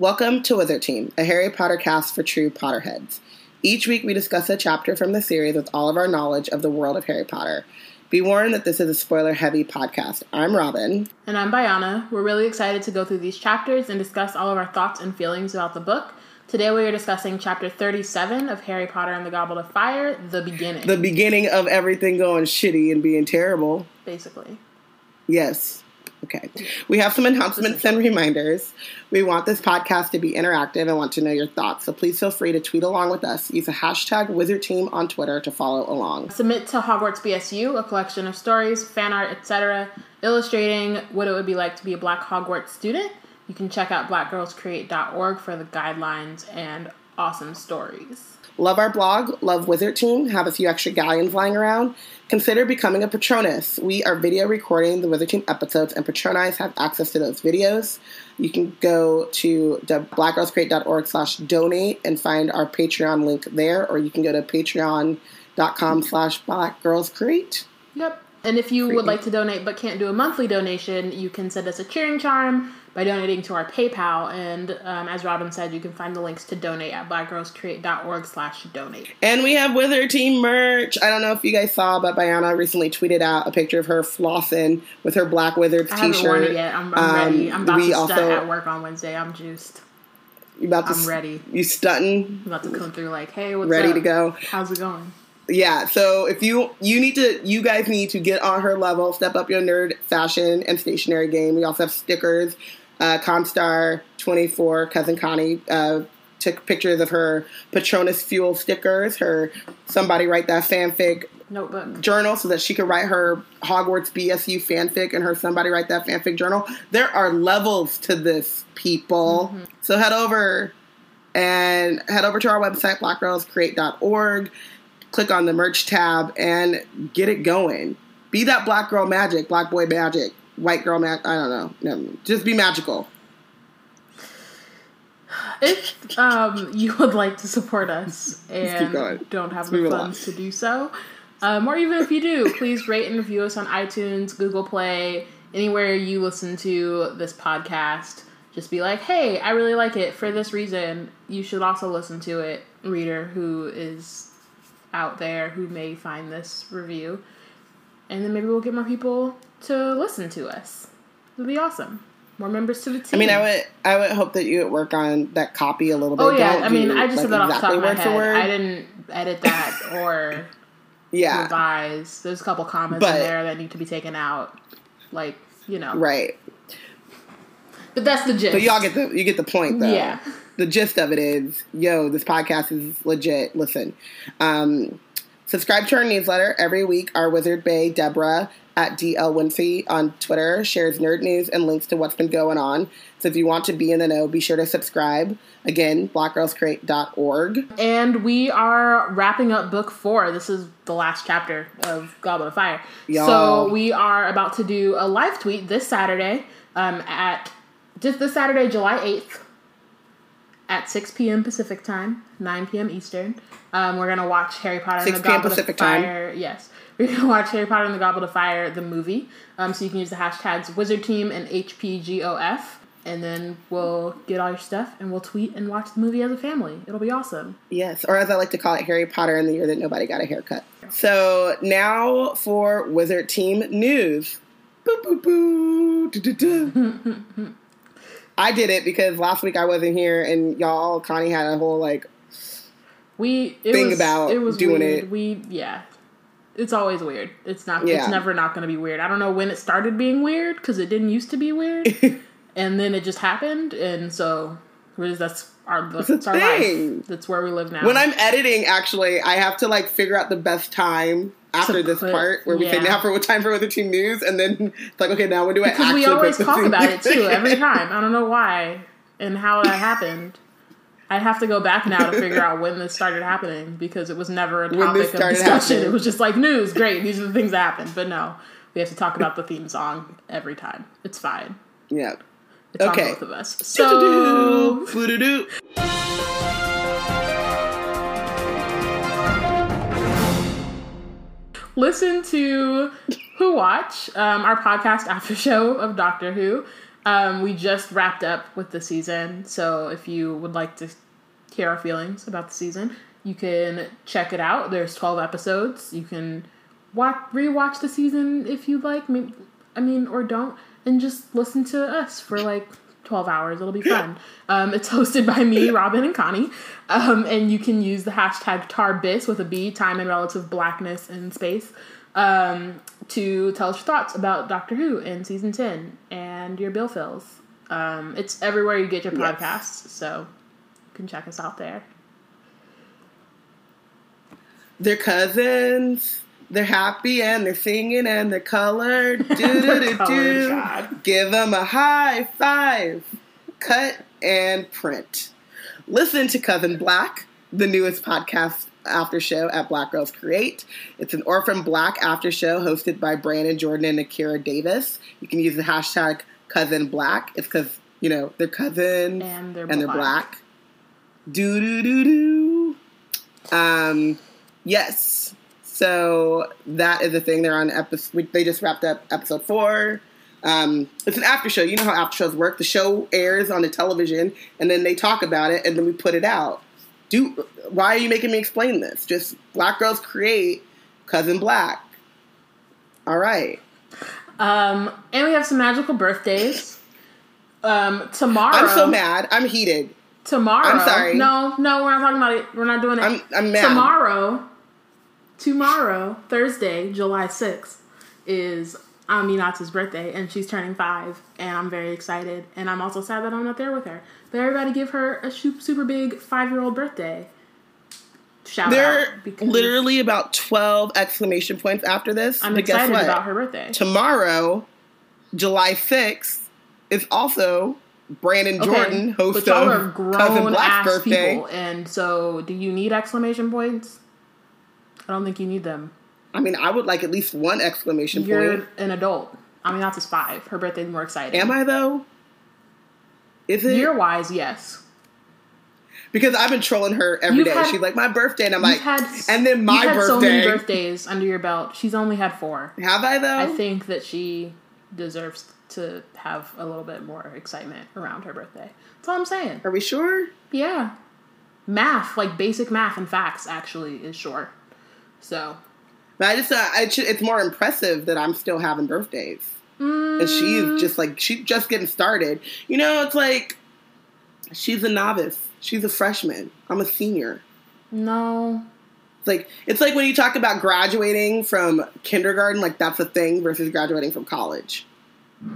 Welcome to Wizard Team, a Harry Potter cast for true Potterheads. Each week we discuss a chapter from the series with all of our knowledge of the world of Harry Potter. Be warned that this is a spoiler heavy podcast. I'm Robin. And I'm Bayana. We're really excited to go through these chapters and discuss all of our thoughts and feelings about the book. Today we are discussing chapter 37 of Harry Potter and the Goblet of Fire, The Beginning. The beginning of everything going shitty and being terrible. Basically. Yes. Okay. We have some announcements and reminders. We want this podcast to be interactive and want to know your thoughts. So please feel free to tweet along with us. Use the hashtag Wizard Team on Twitter to follow along. Submit to Hogwarts BSU a collection of stories, fan art, etc., illustrating what it would be like to be a Black Hogwarts student. You can check out blackgirlscreate.org for the guidelines and awesome stories. Love our blog, love Wizard Team, have a few extra galleons lying around. Consider becoming a Patronus. We are video recording the Wizard Team episodes, and Patronize have access to those videos. You can go to blackgirlscreate.org slash donate and find our Patreon link there, or you can go to patreon.com slash blackgirlscreate. Yep. And if you would like to donate but can't do a monthly donation, you can send us a cheering charm by donating to our PayPal. And um, as Robin said, you can find the links to donate at blackgirlscreate.org slash donate. And we have Wizard Team merch. I don't know if you guys saw, but Bayana recently tweeted out a picture of her flossing with her Black Wizards I haven't t-shirt. worn it yet. I'm, I'm ready. Um, I'm about to also- at work on Wednesday. I'm juiced. You about to I'm ready. You stunting? I'm about to come through like, hey, what's Ready up? to go. How's it going? Yeah, so if you you need to you guys need to get on her level, step up your nerd fashion and stationery game. We also have stickers. Uh, Constar twenty four cousin Connie uh, took pictures of her Patronus Fuel stickers. Her somebody write that fanfic Notebook. journal so that she could write her Hogwarts BSU fanfic and her somebody write that fanfic journal. There are levels to this, people. So head over and head over to our website, blackgirlscreate.org. Click on the merch tab and get it going. Be that black girl magic, black boy magic, white girl magic. I don't know. No, just be magical. If um, you would like to support us and don't have the funds to do so, um, or even if you do, please rate and review us on iTunes, Google Play, anywhere you listen to this podcast. Just be like, hey, I really like it for this reason. You should also listen to it, reader who is out there who may find this review. And then maybe we'll get more people to listen to us. It'll be awesome. More members to the team. I mean, I would, I would hope that you would work on that copy a little bit. Oh yeah, Don't I mean, I just like, said that off the top of my head. word. I didn't edit that or yeah, revise. There's a couple comments But- in there that need to be taken out. Like you know, right. but that's the gist. But y'all get the you get the point though. Yeah. The gist of it is, yo, this podcast is legit. Listen, um, subscribe to our newsletter every week. Our Wizard Bay Deborah at DL Winfrey on Twitter shares nerd news and links to what's been going on. So if you want to be in the know, be sure to subscribe. Again, blackgirlscreate.org. And we are wrapping up book four. This is the last chapter of Goblet of Fire. Y'all. So we are about to do a live tweet this Saturday um, at just this Saturday, July 8th at 6 p.m. Pacific time, 9 p.m. Eastern. Um, we're going to watch Harry Potter and 6 the p.m. Goblet Pacific of time. Yes. Going to watch Harry Potter and the Goblet of Fire, the movie. Um, so you can use the hashtags Wizard Team and HPGOF. And then we'll get all your stuff and we'll tweet and watch the movie as a family. It'll be awesome. Yes, or as I like to call it, Harry Potter in the year that nobody got a haircut. So now for Wizard Team news. Boo, boo, boo. Du-du-du. I did it because last week I wasn't here, and y'all, Connie had a whole like We it Thing was, about it was doing weird. it. We yeah, it's always weird. It's not. Yeah. It's never not going to be weird. I don't know when it started being weird because it didn't used to be weird, and then it just happened, and so just, that's our that's It's our thing. life. That's where we live now. when I'm editing. Actually, I have to like figure out the best time after this put- part where we say now for what time for Wizard Team news, and then it's like okay, now when do I because we always talk about it too every time. I don't know why and how that happened. I'd have to go back now to figure out when this started happening because it was never a topic of discussion. happening. It was just like news, great, these are the things that happened. But no, we have to talk about the theme song every time. It's fine. yeah. It's Okay. on both of us. So Boo-doo-doo. listen to Who Watch, um, our podcast after show of Doctor Who. Um, we just wrapped up with the season, so if you would like to hear our feelings about the season, you can check it out. There's 12 episodes. You can watch rewatch the season if you'd like. I mean, or don't, and just listen to us for like 12 hours. It'll be fun. Um, it's hosted by me, Robin, and Connie. Um, and you can use the hashtag TARBIS with a B, time and relative blackness in space, um, to tell us your thoughts about Doctor Who in season 10 and your bill fills. Um, it's everywhere you get your podcasts, yes. so you can check us out there. They're cousins. They're happy and they're singing and they're colored. Do do do do. Give them a high five. Cut and print. Listen to Cousin Black, the newest podcast after show at Black Girls Create. It's an Orphan Black after show hosted by Brandon Jordan and Akira Davis. You can use the hashtag Cousin Black. It's because you know they're cousins and they're and black. they're black. Do do do do. Um, yes. So that is the thing. They're on episode. They just wrapped up episode four. Um, it's an after show. You know how after shows work. The show airs on the television, and then they talk about it, and then we put it out. Do why are you making me explain this? Just black girls create cousin black. All right. Um, and we have some magical birthdays. Um, tomorrow. I'm so mad. I'm heated. Tomorrow. I'm sorry. No, no, we're not talking about it. We're not doing it. I'm, I'm mad. Tomorrow, tomorrow, Thursday, July 6th, is Amina's birthday, and she's turning five, and I'm very excited. And I'm also sad that I'm not there with her. But everybody give her a super big five year old birthday. Shout there out. are literally about 12 exclamation points after this. I'm excited about her birthday. Tomorrow, July 6th, is also Brandon Okay, Jordan, host but y'all of grown Cousin Black's ass birthday. people, and so do you need exclamation points? I don't think you need them. I mean, I would like at least one exclamation You're point. an adult. I mean, that's just five. Her birthday's more exciting. Am I though? Is it? Year wise, yes. because I've been trolling her every You've day. had- She's like, my birthday, and I'm like, had, and then my you've had birthday. so many birthdays under your belt. She's only had four. Have I though? I think that she deserves to have a little bit more excitement around her birthday. That's all I'm saying. Are we sure? Yeah. Math, like basic math and facts, actually is short. So, But I just, uh, I, it's more impressive that I'm still having birthdays. mm, And she's just like, she's just getting started. You know, it's like, she's a novice. She's a freshman. I'm a senior. no. It's like, it's like when you talk about graduating from kindergarten, like that's a thing versus graduating from college.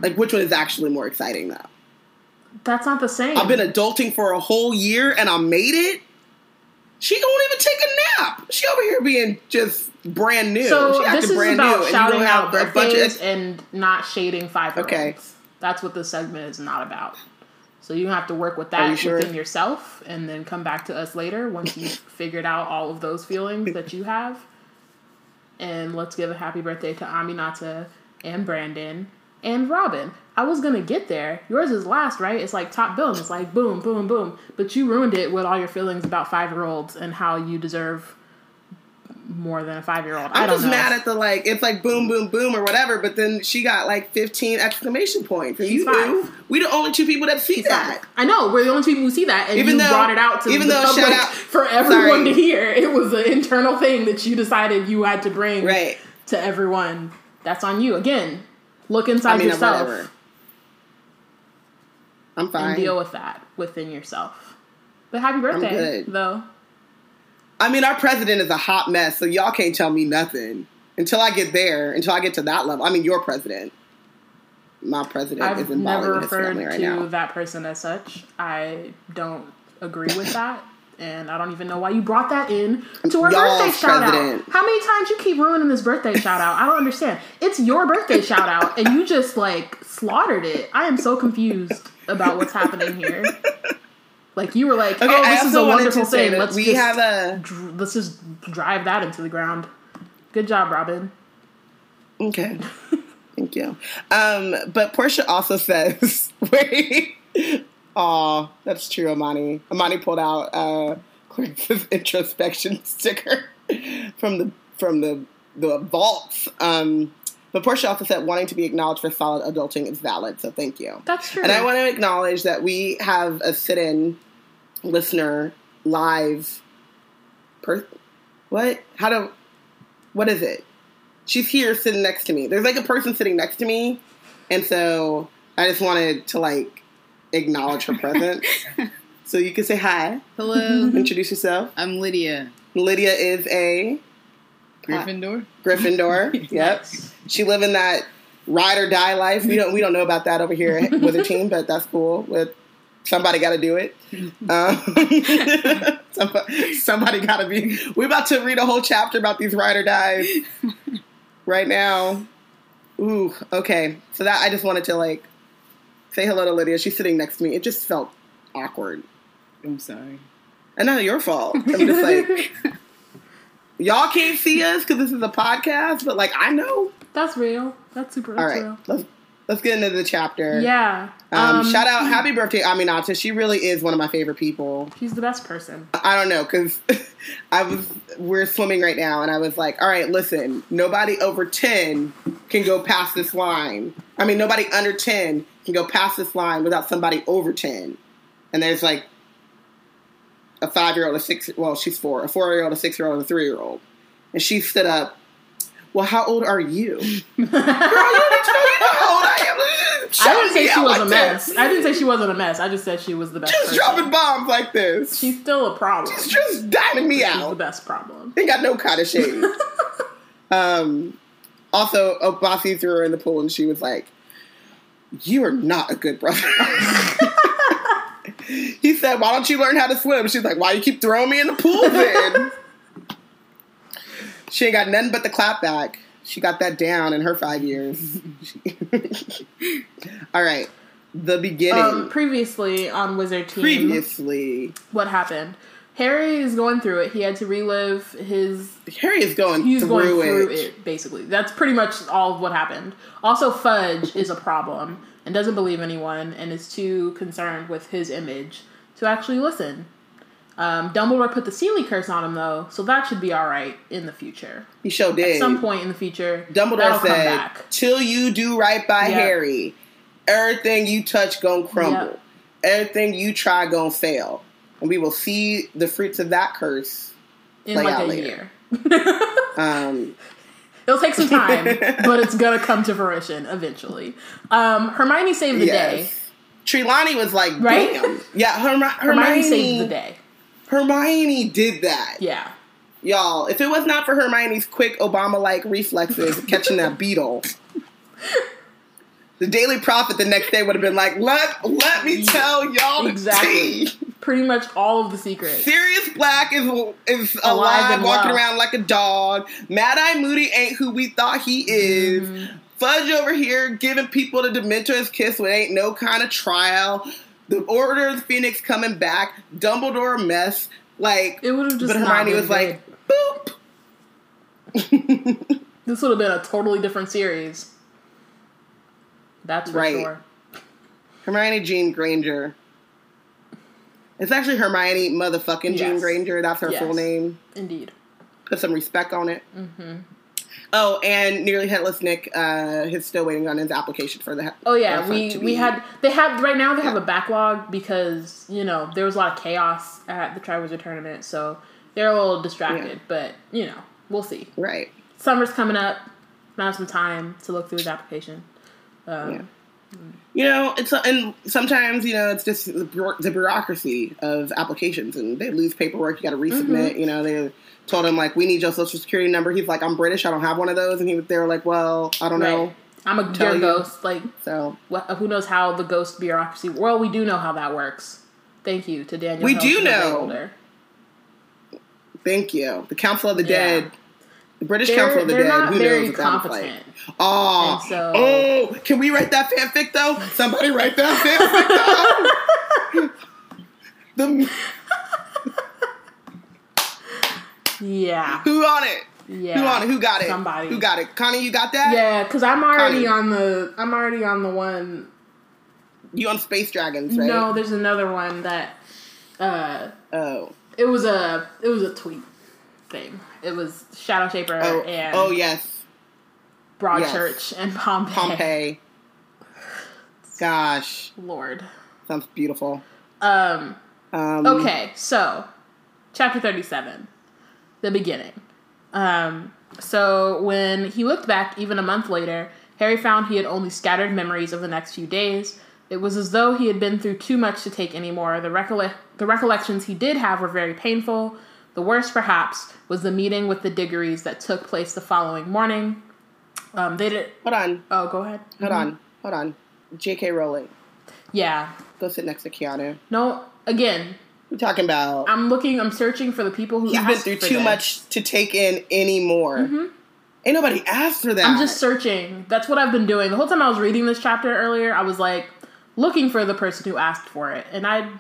Like, which one is actually more exciting though? That's not the same. I've been adulting for a whole year and I made it. She don't even take a nap. She over here being just brand new. So she this is brand about new, shouting out have a bunch birthdays of. and not shading five. Okay. That's what this segment is not about. So you have to work with that you sure? within yourself and then come back to us later once you've figured out all of those feelings that you have. And let's give a happy birthday to Aminata and Brandon and Robin. I was gonna get there. Yours is last, right? It's like top billing. It's like boom, boom, boom. But you ruined it with all your feelings about five year olds and how you deserve more than a five year old. I I'm don't just know. mad at the like. It's like boom, boom, boom, or whatever. But then she got like 15 exclamation points, and She's you five. We the only two people that see that. I know we're the only people who see that, and Even you though- brought it out to even the though, public shout out- for everyone sorry. to hear. It was an internal thing that you decided you had to bring Right. to everyone. That's on you. Again, look inside I mean, yourself whatever. I'm fine. and deal with that within yourself. But happy birthday, though. I mean, our president is a hot mess, so y'all can't tell me nothing until I get there. Until I get to that level. I mean, your president. My president I've is in never his family right to now. that person as such. I don't agree with that. And I don't even know why you brought that in to our Y'all's birthday shout president. out. How many times you keep ruining this birthday shout out? I don't understand. It's your birthday shout out, and you just like slaughtered it. I am so confused about what's happening here. Like you were like, Okay, "Oh, this is a wonderful thing. Let's we just have a dr- let's just drive that into the ground." Good job, Robin. Okay. Thank you. Um, but Portia also says, wait. Aw, that's true, Amani. Amani pulled out uh Clarice's introspection sticker from the from the the vaults. Um But Portia also said wanting to be acknowledged for solid adulting is valid, so thank you. That's true. And I want to acknowledge that we have a sit-in listener live. Per- what? How do? What is it? She's here sitting next to me. There's like a person sitting next to me, and so I just wanted to like acknowledge her presence. so you can say hi, Hello, introduce yourself. I'm Lydia Lydia is a Gryffindor. Gryffindor. yep. She living that ride or die life. We don't we don't know about that over here with her team, but that's cool. With somebody got to do it. Um, somebody, somebody got to be. We're about to read a whole chapter about these ride or dies right now. Ooh, okay. So that I just wanted to like say hello to Lydia. She's sitting next to me. It just felt awkward, I'm sorry. and not your fault. I'm just like. Y'all can't see us because this is a podcast, but like I know. That's real. That's super. All That's real. let's let's get into the chapter. Yeah. Um, shout out, happy birthday, Aminata. She really is one of my favorite people. She's the best person. I don't know because I was we're swimming right now, and I was like, all right, listen, nobody over ten can go past this line. I mean, nobody under ten can go past this line without somebody over ten. And there's like a five year old, a six. Well, she's four, a four year old, a six year old, and a three year old. And she stood up. Well, how old are you? Girl, you didn't tell you how old I am. I didn't say she was out a mess. this. I didn't say she wasn't a mess. I just said she was the best. Just person. dropping bombs like this. She's still a problem. She's just diming me out. She's the best problem. Ain't got no kind of shade. um, also, Obasi threw her in the pool and she was like, You are not a good brother. he said, Why don't you learn how to swim? She's like, Why you keep throwing me in the pool then? she ain't got nothing but the clap back. She got that down in her five years. All right. The beginning. Um, previously on Wizard Team, Previously, what happened? Harry is going through it. He had to relive his. Harry is going He's through, going through it. it. basically. That's pretty much all of what happened. Also, Fudge is a problem and doesn't believe anyone and is too concerned with his image to actually listen. Um, Dumbledore put the Celie curse on him though, so that should be all right in the future. He sure did. At some point in the future, Dumbledore said. "Till you do right by Yep. Harry, everything you touch gonna crumble. Yep. Everything you try gonna fail, and we will see the fruits of that curse." in play like out a later. year. Um, It'll take some time, but it's gonna come to fruition eventually. Um, Hermione saved the day. yes. Trelawney was like, Right? "Damn, yeah." Hermi- Hermione, Hermione, saved the day. Hermione did that, Yeah. y'all. If it was not for Hermione's quick Obama-like reflexes catching that beetle. The Daily Prophet the next day would have been like, "Let let me tell y'all the Exactly. tea." Pretty much all of the secrets. Sirius Black is is Alive alive, and walking well. around like a dog. Mad Eye Moody ain't who we thought he is. Mm-hmm. Fudge over here giving people the Dementor's kiss when it ain't no kind of trial. The Order of the Phoenix coming back. Dumbledore a mess. Like, It would have just but Hermione was like, boop. this would have been a totally different series. That's for Right. sure. Hermione Jean Granger. It's actually Hermione motherfucking Jean Yes. Granger. That's her Yes. full name. Indeed. Put some respect on it. Mm-hmm. Oh, and nearly headless Nick. Uh, he's still waiting on his application for the. Oh yeah, we we had they have right now they have a backlog because you know there was a lot of chaos at the Triwizard tournament, so they're a little distracted. Yeah. But you know, we'll see. right. Summer's coming up. Now some time to look through his application. Um, Yeah. You know, it's and sometimes you know it's just the, the bureaucracy of applications, and they lose paperwork. You got to resubmit. Mm-hmm. You know, they told him like, "We need your social security number." He's like, "I'm British. I don't have one of those," and he they were like, "Well, I don't know." I'm a Tell ghost. Like, So what, who knows how the ghost bureaucracy? Well, we do know how that works. Thank you to Daniel. We do who's a day know. thank you, the Council of the Yeah. Dead. The British They're- Council of the Dead. Who knows what that was like? Oh, so- oh, can we write that fanfic though? Somebody write that fanfic though. the, Yeah, who on it? yeah. Who on it? Who got it? Somebody. Who got it? Connie, you got that? Yeah, because I'm already Connie. on the. I'm already on the one. You on Space Dragons, right? No, there's another one that. Uh, Oh. it was a. It was a tweet thing. It was Shadowshaper Oh, and oh yes. Broadchurch and Pompeii. Pompeii. Gosh, Lord. sounds beautiful. Um, Um, okay, so chapter 37, the beginning. Um, so when he looked back even a month later, Harry found he had only scattered memories of the next few days. It was as though he had been through too much to take anymore. The, recolle- the recollections he did have were very painful. The worst, perhaps, was the meeting with the Diggorys that took place the following morning. Um, they did. Hold on, Oh, go ahead. hold on, hold on. J.K. Rowling, Yeah. go sit next to Keanu. No. Again, We're talking about. I'm looking. I'm searching for the people who He's been through too this. much to take in anymore. Ain't nobody asked for that. I'm just searching. That's what I've been doing. The whole time I was reading this chapter earlier, I was like looking for the person who asked for it. And I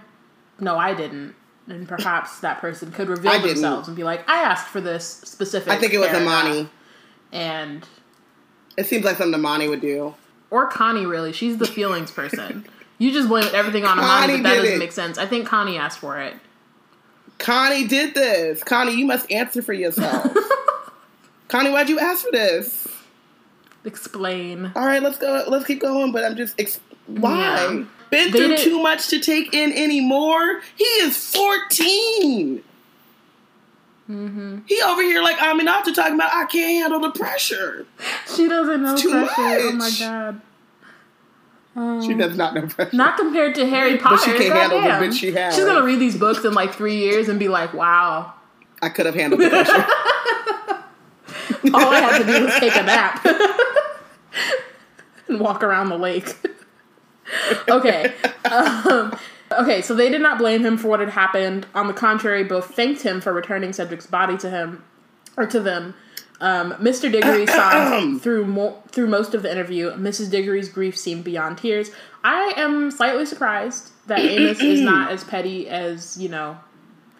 no, I didn't. And perhaps that person could reveal I didn't. themselves and be like, I asked for this specific I think it was paragraph." Amani. And It seems like something Amani would do. or Connie really. She's the feelings person. You just blame everything on Amani, Connie but that did doesn't it. make sense. I think Connie asked for it. Connie did this. Connie, you must answer for yourself. Connie, why'd you ask for this? Explain. All right, let's go. Let's keep going. But I'm just ex- why Yeah. Been They through did- too much to take in anymore. He is 14. Mm-hmm. He over here like Aminata talking about I can't handle the pressure. She doesn't know too pressure. Oh my god. Um, She does not know pressure. Not compared to Harry Potter. she can't handle the bitch she has. She's gonna read these books in like three years and be like, "Wow, I could have handled the pressure. all I had to do was take a nap and walk around the lake." Okay, um, okay. So they did not blame him for what had happened. On the contrary, both thanked him for returning Cedric's body to him or to them. Um, Mr. Diggory sobbed through mo- through most of the interview. Mrs. Diggory's grief seemed beyond tears. I am slightly surprised that Amos is not as petty as you know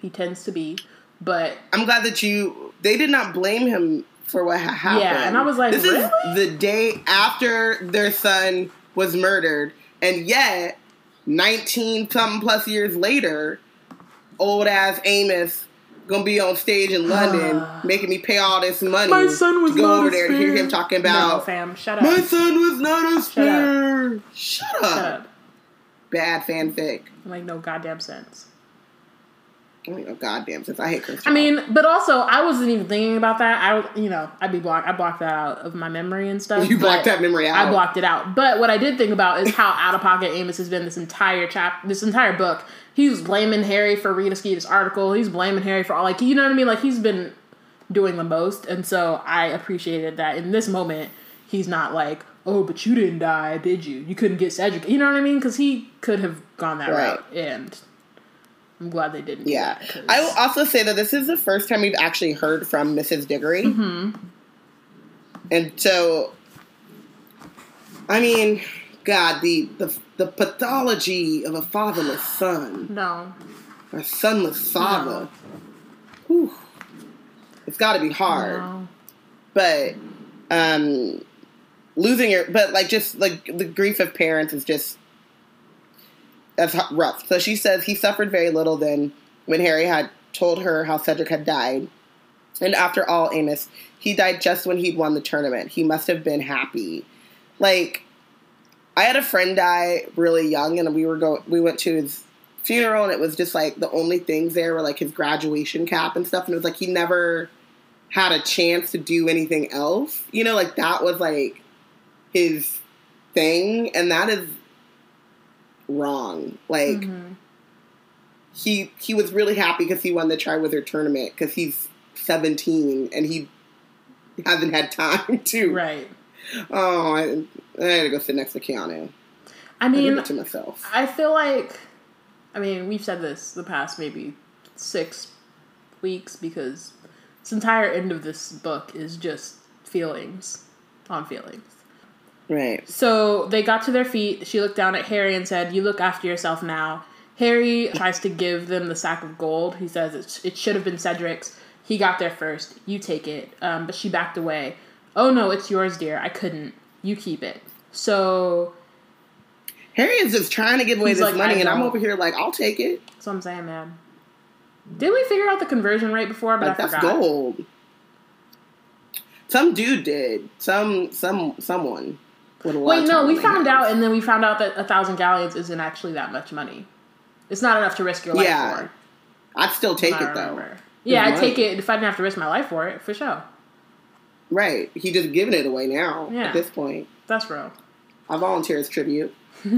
he tends to be, but I'm glad that you. They did not blame him for what ha- happened. Yeah, and I was like, this really? is the day after their son was murdered, and yet, 19 something plus years later, old ass Amos gonna be on stage in London making me pay all this money. My son was to go not over a there to hear him talking no, about. fam, shut up, my son was not a up. spare. Shut up. shut up. Bad fanfic. Like no goddamn sense. Oh, goddamn, since I hate Chris. I mean, but also I wasn't even thinking about that. I, you know, I'd be blocked. I blocked that out of my memory and stuff. you blocked that memory out. I blocked it out. But what I did think about is how out of pocket Amos has been this entire chap, this entire book. He's blaming Harry for Rita Skeeter's article. He's blaming Harry for all like you know what I mean. Like he's been doing the most, and so I appreciated that in this moment he's not like, oh, but you didn't die, did you? You couldn't get Cedric. You know what I mean? Because he could have gone that Right. route, and I'm glad they didn't. Yeah. that, I will also say that this is the first time we've actually heard from Mrs. Diggory. Mm-hmm. And so, I mean, God, the, the, the pathology of a fatherless son, no. a sonless father, whew, it's got to be hard. No. But um, losing your, but like just like the grief of parents is just that's rough. So she says he suffered very little then when Harry had told her how Cedric had died. And after all, Amos, he died just when he'd won the tournament. He must have been happy. Like, I had a friend die really young, and we were go we went to his funeral, and it was just like the only things there were like his graduation cap and stuff, and it was like he never had a chance to do anything else. You know, like that was like his thing, and that is wrong. Like Mhm. he he was really happy because he won the Try Triwizard tournament because he's 17 and he hasn't had time to. Right. Oh, I, I had to go sit next to Keanu. I I mean, it to myself. I feel like, I mean, we've said this the past maybe six weeks because this entire end of this book is just feelings on feelings. Right. So they got to their feet. She looked down at Harry and said, You look after yourself now. Harry tries to give them the sack of gold. He says it, it should have been Cedric's. He got there first. You take it. Um, but she backed away. Oh no, it's yours, dear. I couldn't. You keep it. So Harry is just trying to give away this like, money, and I'm over here like, I'll take it. That's what I'm saying, man. Did we figure out the conversion rate before? But Like that's gold. Some dude did. Some some someone. With a lot Wait, no, we found out, and then we found out that a thousand galleons isn't actually that much money. It's not enough to risk your life Yeah, for. I'd still take it though. remember. Yeah, I'd take it if I didn't have to risk my life for it, for sure. Right. He just giving it away now. Yeah. At this point, That's real. I volunteer as tribute.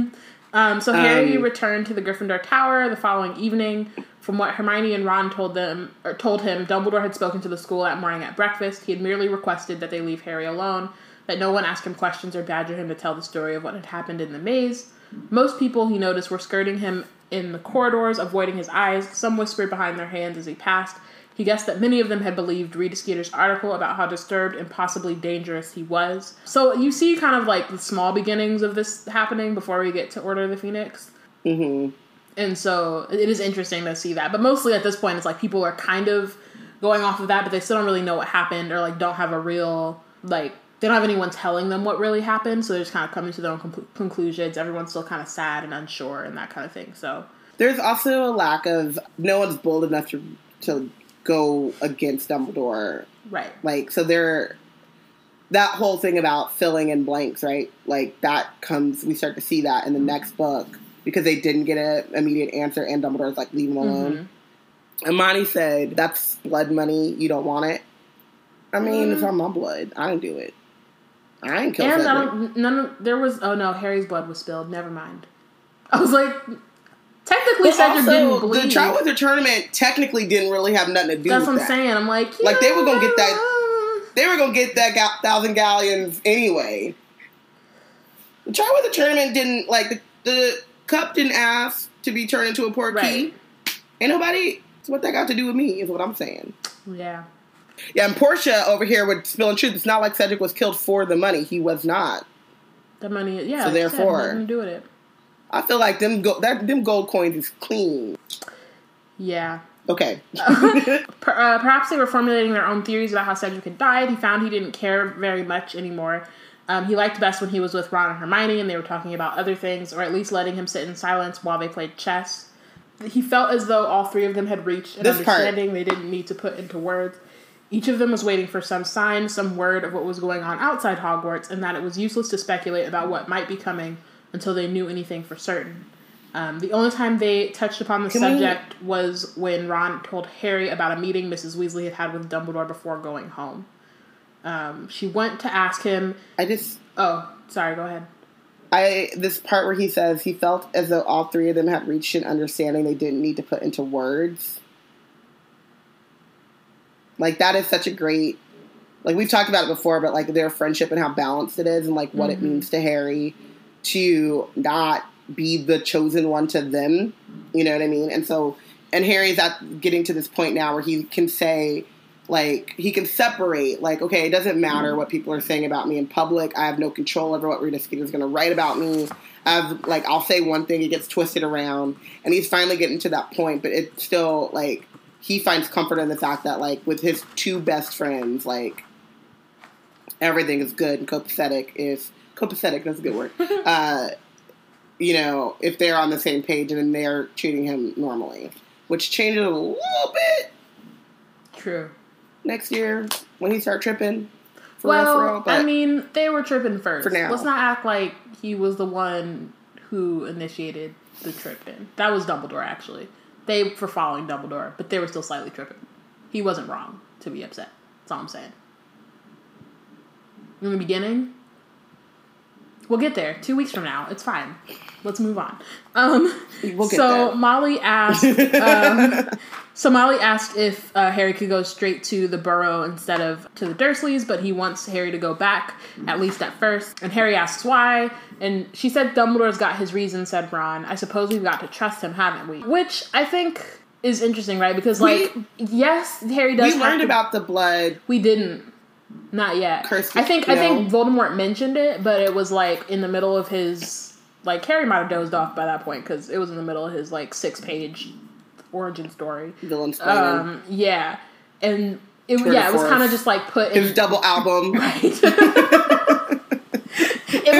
Um, so Harry Um, returned to the Gryffindor Tower the following evening. From what Hermione and Ron told them, or told him, Dumbledore had spoken to the school that morning at breakfast. He had merely requested that they leave Harry alone, that no one asked him questions or badgered him to tell the story of what had happened in the maze. Most people he noticed were skirting him in the corridors, avoiding his eyes. Some whispered behind their hands as he passed. He guessed that many of them had believed Rita Skeeter's article about how disturbed and possibly dangerous he was. So you see kind of like the small beginnings of this happening before we get to Order of the Phoenix. hmm And so it is interesting to see that. But mostly at this point, it's like people are kind of going off of that, but they still don't really know what happened or like don't have a real, like, they don't have anyone telling them what really happened. So they're just kind of coming to their own conclu- conclusions. Everyone's still kind of sad and unsure and that kind of thing. So, There's also a lack of no one's bold enough to to go against Dumbledore. right. Like so, they're that whole thing about filling in blanks, right? Like that comes. We start to see that in the next book because they didn't get an immediate answer, and Dumbledore's like, "Leave him alone." Mhm. Imani said, "That's blood money. You don't want it." I mean, it's on my blood. I didn't do it. I ain't kill And I don't, none of, there was, oh no, Harry's blood was spilled. Never mind. I was like, technically But Cedric didn't bleed. the Triwizard Tournament technically didn't really have nothing to do That's with what I'm that. saying. I'm like, Like, they were gonna get that. They were gonna get that ga- thousand galleons anyway. The Triwizard Tournament didn't like the, the cup didn't ask to be turned into a port Right. key. Ain't nobody. So what that got to do with me is what I'm saying. Yeah. Yeah, and Portia over here with spilling truth. It's not like Cedric was killed for the money. He was not. The money, yeah. So like I said, therefore- nothing to do with it. I feel like them go- that them gold coins is clean. Yeah. Okay. Uh, perhaps they were formulating their own theories about how Cedric had died. He found he didn't care very much anymore. Um, he liked best when he was with Ron and Hermione and they were talking about other things, or at least letting him sit in silence while they played chess. He felt as though all three of them had reached an This part. understanding they didn't need to put into words. Each of them was waiting for some sign, some word of what was going on outside Hogwarts, and that it was useless to speculate about what might be coming until they knew anything for certain. Um, the only time they touched upon the Can we- subject was when Ron told Harry about a meeting Mrs. Weasley had had with Dumbledore before going home. Um, she went to ask him. I just Oh, sorry. Go ahead. I this part where he says he felt as though all three of them had reached an understanding they didn't need to put into words. Like that is such a great like we've talked about it before, but like their friendship and how balanced it is and like what it mm-hmm. means to Harry to not be the chosen one to them. You know what I mean? And so and Harry's at getting to this point now where he can say like he can separate like okay it doesn't matter mm-hmm. what people are saying about me in public. I have no control over what rita is going to write about me. I've like i'll say one thing it gets twisted around. And he's finally getting to that point but it's still like he finds comfort in the fact that like with his two best friends like everything is good and copacetic is copacetic that's a good word uh you know if they're on the same page and then they're treating him normally which changes a little bit True. next year when he start tripping. For real, well, for real. But I mean, they were tripping first. For now. Let's not act like he was the one who initiated the tripping. That was Dumbledore, actually. They were following Dumbledore, but they were still slightly tripping. He wasn't wrong to be upset. That's all I'm saying. In the beginning, we'll get there. Two weeks from now, it's fine. Let's move on. Um, We'll get so there. Molly asked. Um, so Molly asked if uh, Harry could go straight to the Burrow instead of to the Dursleys, but he wants Harry to go back at least at first. And Harry asks why, and she said Dumbledore's got his reasons. Said Ron. I suppose we've got to trust him, haven't we? Which I think is interesting, right? Because like, yes, Harry does. we learned to- about the blood. we didn't. Not yet. Cursed, I think I think Voldemort mentioned it, but it was like in the middle of his like Harry might have dozed off by that point because it was in the middle of his like six page origin story. Villain Um, yeah, and it Tour yeah it was kind of just like put in his double album, it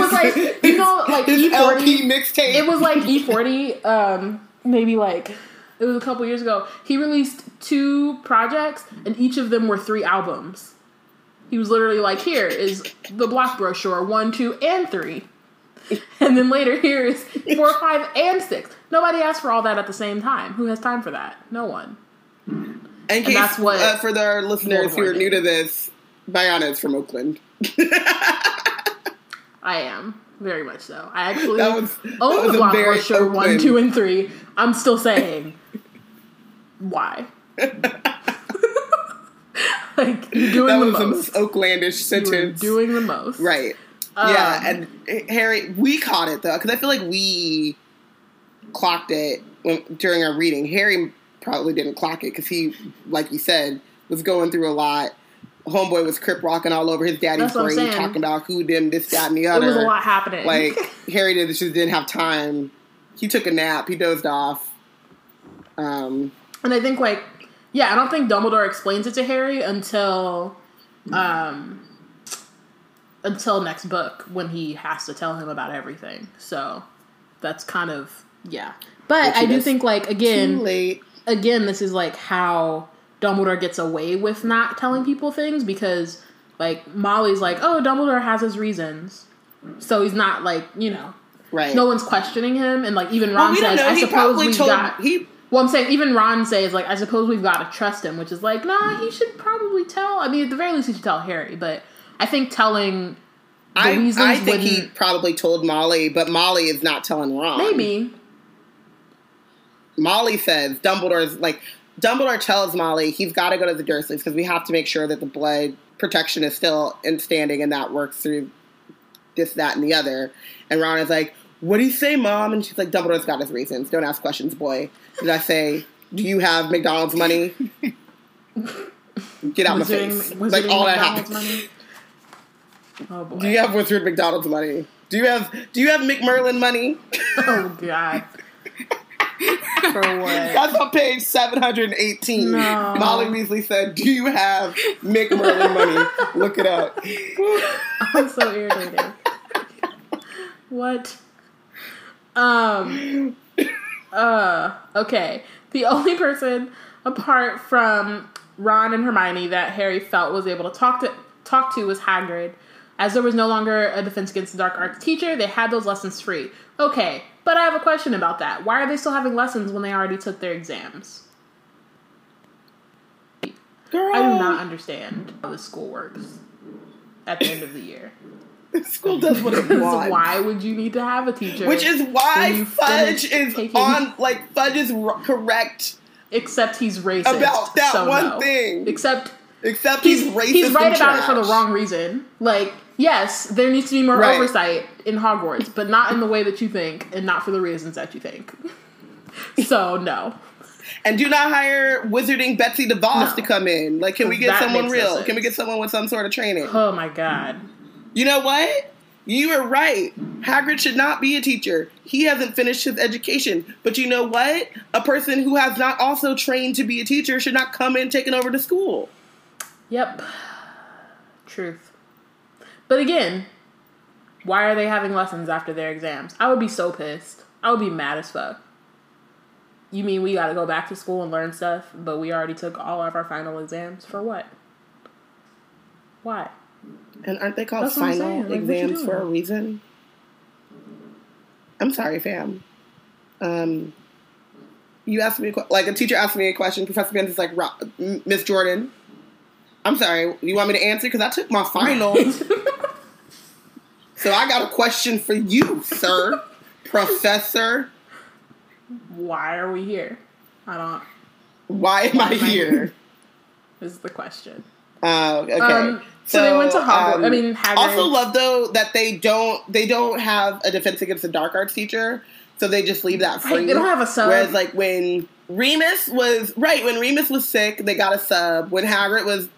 was like you know like his E LP forty. mixtape. It was like E forty. Um, maybe like it was a couple years ago. He released two projects, and each of them were three albums. He was literally like, "Here is the block brochure, one, two, and three. And then later, here is four, five, and six. Nobody asked for all that at the same time. Who has time for that? No one. In case, that's what uh, for our listeners who are new to this, Bayana is from Oakland. I am very much so. I actually That was- that own was the block brochure one, two, and three. I'm still saying why. like you're doing that the was the most. most Oaklandish You're sentence. doing the most. right. Um, yeah, and Harry, we caught it though because I feel like we clocked it when, during our reading. Harry probably didn't clock it because he, like you said, was going through a lot. Homeboy was crip rocking all over his daddy's grave, talking about who them, this, that, and the other. was a lot happening. Like Harry did, just didn't have time. He took a nap. He dozed off. Um, And I think like yeah, I don't think Dumbledore explains it to Harry until um until next book when he has to tell him about everything. So that's kind of yeah. But Which I do think like again again this is like how Dumbledore gets away with not telling people things because like Molly's like, "Oh, Dumbledore has his reasons." So he's not like, you know, Right. no one's questioning him and like even Ron well, we says, know. "I He suppose we've told got he. Well, I'm saying even Ron says like I suppose we've got to trust him, which is like nah, he should probably tell. I mean, at the very least, he should tell Harry. But I think telling the I, I think he probably told Molly, but Molly is not telling Ron. maybe Molly says Dumbledore's like Dumbledore tells Molly he's got to go to the Dursleys because we have to make sure that the blood protection is still in standing and that works through this, that, and the other. And Ron is like, "What do you say, Mom?" And she's like, "Dumbledore's got his reasons. Don't ask questions, boy." Did I say, "Do you have McDonald's money?" Get out of my face! Like all that McDonald's happened. money. Oh boy! Do you have Wizard McDonald's money? Do you have Do you have McMerlin money? oh god! For what? That's on page 718. No. Molly Weasley said, Do you have McMerlin money? Look it up. I'm so irritated. What? Um. Uh. Okay. The only person apart from Ron and Hermione that Harry felt was able to talk to talk to was Hagrid. As there was no longer a Defense Against the Dark Arts teacher, they had those lessons free. Okay, but I have a question about that. Why are they still having lessons when they already took their exams? Girl, I do not understand how this school works at the end of the year. School does what it wants. why would you need to have a teacher? Which is why Fudge is taking- on, like, Fudge is r- correct, Except he's racist. About that so one no. thing. Except except he's he's, racist. he's right about it for the wrong reason. Like, yes, there needs to be more Right. oversight in Hogwarts, but not in the way that you think, and not for the reasons that you think. so no. And do not hire Wizarding Betsy DeVos No. to come in. Like, can we get someone real? sense. Can we get someone with some sort of training? Oh my god. You know what? You were right. Hagrid should not be a teacher. He hasn't finished his education. But you know what? A person who has not also trained to be a teacher should not come in taking over the school. Yep. Truth. But again, why are they having lessons after their exams? I would be so pissed. I would be mad as fuck. You mean we gotta go back to school and learn stuff, but we already took all of our final exams? For what? Why? And aren't they called That's final. Like, exams for a reason? I'm sorry, fam. Um, you asked me a que- like a teacher asked me a question. Professor Binns is like, "Ro- Miss Jordan, I'm sorry. You want me to answer because I took my finals, so I got a question for you, sir, Professor. Why are we here? I don't. Why am I am I here? here? Is the question. Uh, okay. Um, so they went to Hogwarts- I um, mean, Hagrid- Also, love though that they don't they don't have a defense against the dark arts teacher, so they just leave that Right, free. they don't have a sub. Whereas, like when Remus was right when Remus was sick, they got a sub. When Hagrid was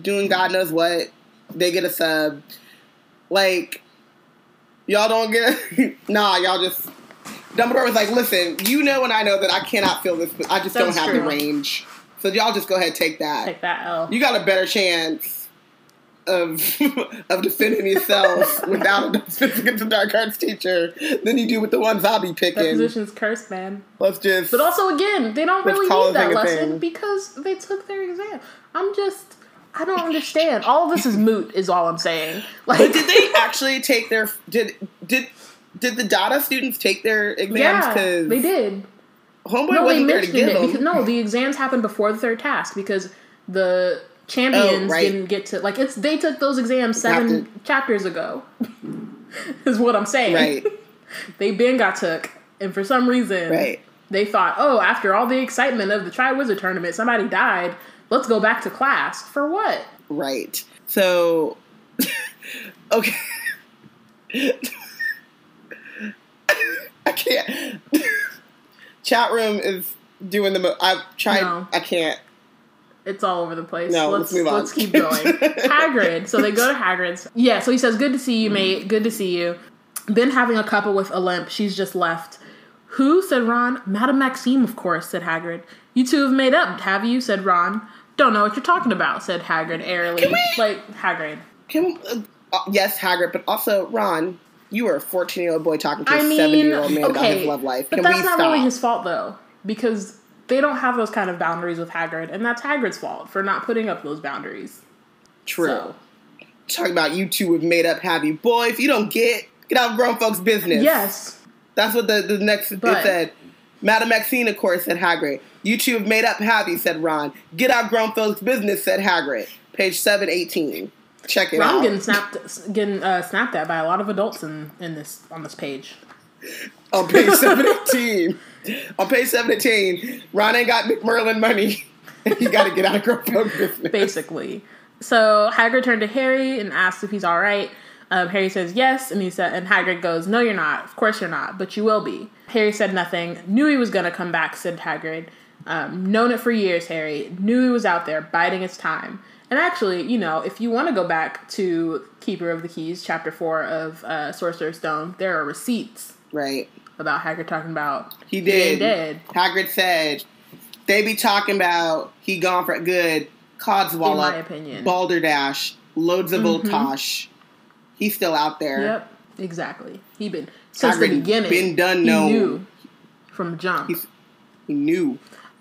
doing God knows what, they get a sub. Like y'all don't get nah, y'all just. Dumbledore was like, "Listen, you know and I know that I cannot feel this. but I just That's don't have the range. So y'all just go ahead take that." Take that L. you got a better chance of of defending yourself without a against dark arts teacher than you do with the ones I'll be that picking. position's cursed, man. Let's just But also, again, they don't really need that lesson thing. because they took their exam. I'm just I don't understand. All of this is moot, is all I'm saying. Like, But did they actually take their did did did the Dada students take their exams? yeah, Because they did. Homeboy No, wasn't there to give it them. because no, the exams happened before the third task because the champions Oh, right. didn't get to like it's they took those exams seven to- chapters ago. is what I'm saying. right, They been got took, and for some reason, right. they thought, oh, after all the excitement of the Triwizard tournament, somebody died. Let's go back to class for what? Right. So, okay. I can't. Chat room is doing the. Mo- I've tried. No. I can't. It's all over the place. No, let's let's move on. let's keep going. Hagrid. So they go to Hagrid's. Yeah. So he says, "Good to see you, mate. Good to see you." Been having a couple with Olympe. She's just left. Who said Ron? Madame Maxime, of course. Said Hagrid. You two have made up, have you? Said Ron. Don't know what you're talking about. Said Hagrid airily. we- Like Hagrid. Can uh, uh, yes, Hagrid, but also Ron. You are a fourteen-year-old boy talking to a I mean, seventy-year-old man about his love life. Can but that's we not stop? really his fault though, because they don't have those kind of boundaries with Hagrid, and that's Hagrid's fault for not putting up those boundaries. True. So, Talking about you two have made up, happy? Boy, if you don't get get out of grown folks' business. yes, That's what the, the next But- it said. Madam Maxime, of course, said Hagrid. You two have made up, happy. Said Ron. Get out of grown folks' business, said Hagrid. Page seven eighteen. Check it Ron out. getting snapped, getting uh, snapped at by a lot of adults in in this on this page. On page seven eighteen. On page 17, Ron ain't got McMerlin money. he got to get out of grown business. basically. So Hagrid turned to Harry and asked if he's all right. Um, Harry says yes, and he said, and Hagrid goes, "No, you're not. Of course you're not, but you will be." Harry said nothing. Knew he was gonna come back. Said Hagrid. Um, known it for years, Harry. Knew he was out there biding his time. And actually, you know, if you want to go back to Keeper of the Keys, chapter four of uh, Sorcerer's Stone, there are receipts Right. About Hagrid talking about He did. dead. Hagrid said they be talking about he gone for good. In my opinion. Balderdash, loads of Mhm. Voltosh. He's still out there. Yep, exactly. He been since the beginning. been done knew from jump. He's- He knew.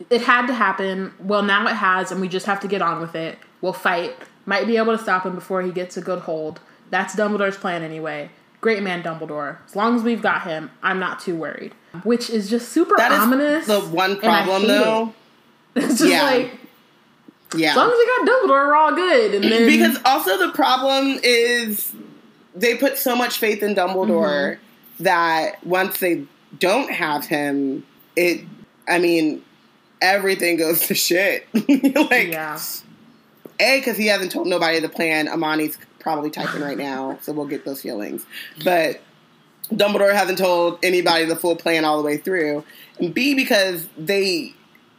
it had to happen. Well, now it has, and we just have to get on with it. We'll fight. Might be able to stop him before he gets a good hold. That's Dumbledore's plan anyway. Great man, Dumbledore. As long as we've got him, I'm not too worried. Which is just super That is ominous. the one problem, though. it. It's just Yeah. like Yeah. as long as we got Dumbledore, we're all good. And then because also the problem is they put so much faith in Dumbledore Mm-hmm. that once they don't have him, it. I mean, everything goes to shit. like, yeah, a because he hasn't told nobody the plan. Amani's probably typing right now, so we'll get those feelings. But Dumbledore hasn't told anybody the full plan all the way through, and B because they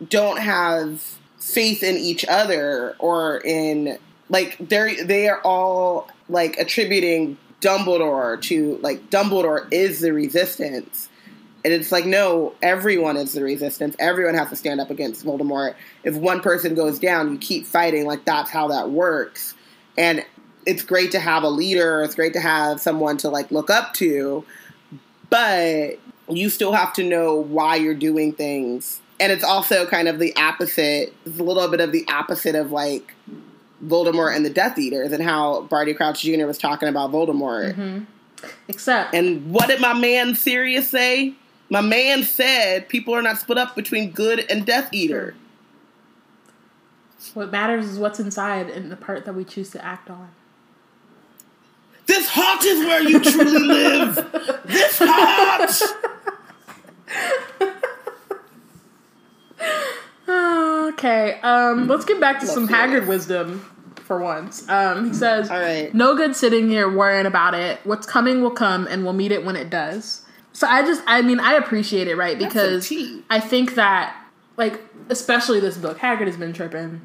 don't have faith in each other or in like they're they are all like attributing Dumbledore to like Dumbledore is the resistance. And it's like, no, everyone is the resistance. Everyone has to stand up against Voldemort. If one person goes down, you keep fighting. Like, that's how that works. And it's great to have a leader. It's great to have someone to, like, look up to. But you still have to know why you're doing things. And it's also kind of the opposite. It's a little bit of the opposite of, like, Voldemort and the Death Eaters and how Barty Crouch Jr. was talking about Voldemort. Mm-hmm. except And what did my man Sirius say? My man said people are not split up between good and Death Eater. what matters is what's inside and the part that we choose to act on. This heart is where you truly live. This heart. Okay, um, let's get back to Let's some Hagrid it. Wisdom for once. Um, he says, All right. no good sitting here worrying about it. What's coming will come, and we'll meet it when it does." So I just, I mean, I appreciate it, right? Because some. I think that, like, especially this book, Hagrid has been tripping,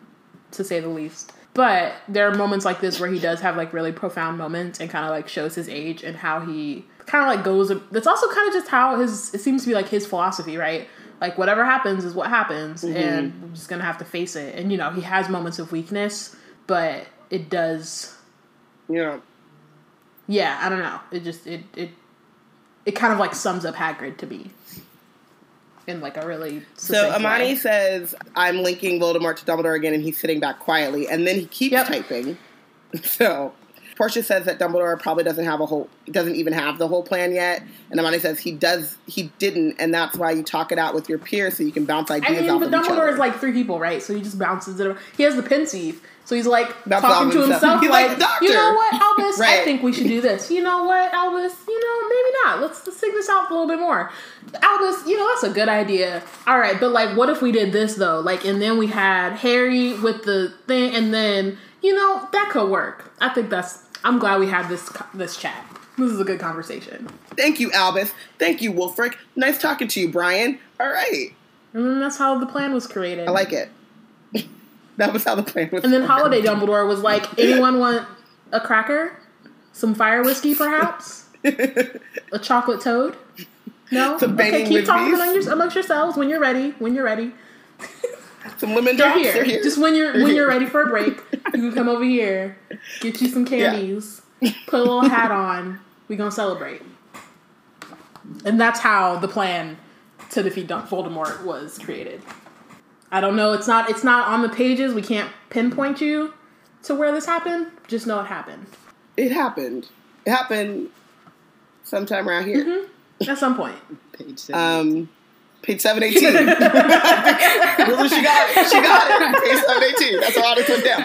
to say the least. But there are moments like this where he does have like really profound moments and kind of like shows his age and how he kind of like goes. That's also kind of just how his. It seems to be like his philosophy, right? Like whatever happens is what happens, mm-hmm. and I'm just gonna have to face it. And you know, he has moments of weakness, but it does. Yeah. Yeah, I don't know. It just it it it kind of like sums up Hagrid to me. In like a really So Amani way. says, "I'm linking Voldemort to Dumbledore again," and he's sitting back quietly, and then he keeps Yep. typing. So Portia says that Dumbledore probably doesn't have a whole, doesn't even have the whole plan yet, and Amani says he does, he didn't, and that's why you talk it out with your peers so you can bounce I ideas mean, off but of Dumbledore is like three people, right? So he just bounces it. He has the pensieve, so he's like talking to himself. himself, He's like like, doctor. you know what, Albus? I think we should do this. You know what, Albus? You know, maybe not. Let's, let's think this out a little bit more. Albus, you know, that's a good idea. All right, but like, what if we did this though? Like, and then we had Harry with the thing, and then you know that could work. I think that's. I'm glad we had this this chat. This is a good conversation, Thank you, Albus. Thank you, Wulfric. Nice talking to you, Brian. All right, and that's how the plan was created. I like it. that was how the plan was. And then Holiday Dumbledore was like, anyone want a cracker? Some fire whiskey, perhaps? A chocolate toad? No? Some okay, keep talking whiskies? among your, amongst yourselves when you're ready. When you're ready. Some lemon They're drops. here. They're here. Just when you're They're when you're ready for a break, you can come over here, get you some candies, put a little hat on. We gonna celebrate. And that's how the plan to defeat Dum- Voldemort was created. I don't know. It's not. It's not on the pages. We can't pinpoint you to where this happened. Just know it happened It happened. It happened sometime around here. Mm-hmm. at some point. Page seven. Um, page seven eighteen. Really, she got it. She got it. Page seven eighteen. That's how this went down.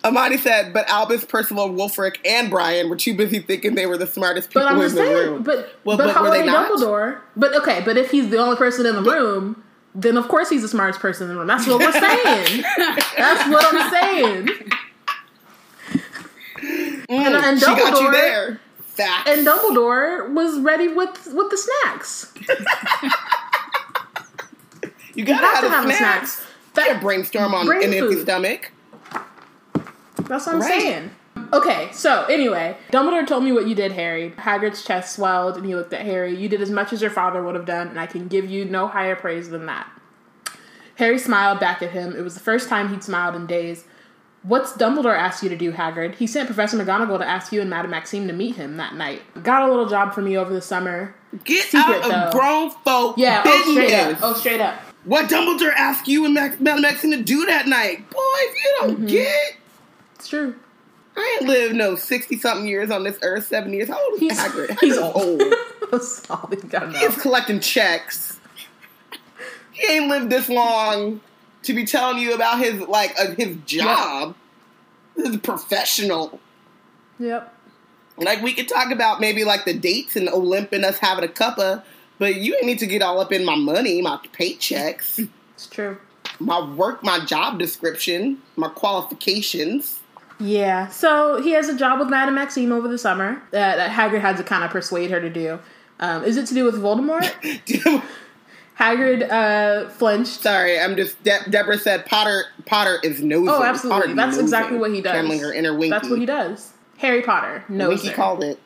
Amani said, but Albus, Percival, Wulfric, and Brian were too busy thinking they were the smartest people But in the saying. room. But Well, but, but how were are they not? Dumbledore? But okay. But if he's the only person in the room, then of course he's the smartest person in the room. That's what we're saying. That's what I'm saying. Mm, and, and she got you there. Facts. And Dumbledore was ready with with the snacks. you gotta have have, to the have the snacks. snacks. Gotta That, brainstorm on Brain an empty food. stomach. that's what I'm Right. saying. Okay, so anyway, Dumbledore told me what you did, Harry. Hagrid's chest swelled, and he looked at Harry. You did as much as your father would have done, and I can give you no higher praise than that. Harry smiled back at him. It was the first time he'd smiled in days. What's Dumbledore asked you to do, Hagrid? He sent Professor McGonagall to ask you and Madame Maxime to meet him that night. Got a little job for me over the summer. Get Secret, out of though. grown folk Yeah, oh, straight up. Oh, straight up. What Dumbledore asked you and Max, Madam Maxime to do that night? Boy, if you don't Mm-hmm. get, It's true. I ain't lived no sixty something years on this earth. Seven years. How old is He's- Hagrid? he's old. old. That's all you gotta know. He's collecting checks. He ain't lived this long to be telling you about his like uh, his job. This is professional. Yep. Like we could talk about maybe like the dates and Olympe and us having a cuppa, but you ain't need to get all up in my money, my paychecks, It's true. my work, my job description, my qualifications. Yeah. So he has a job with Madame Maxime over the summer that, that Hagrid had to kind of persuade her to do. Um, is it to do with Voldemort? Hagrid uh, flinched. Sorry, I'm just. De- Deborah said Potter. Potter is nosy. Oh, absolutely. Potter That's nosy. exactly what he does. Channeling her inner Winky. That's what he does. Harry Potter. No. Winky called it.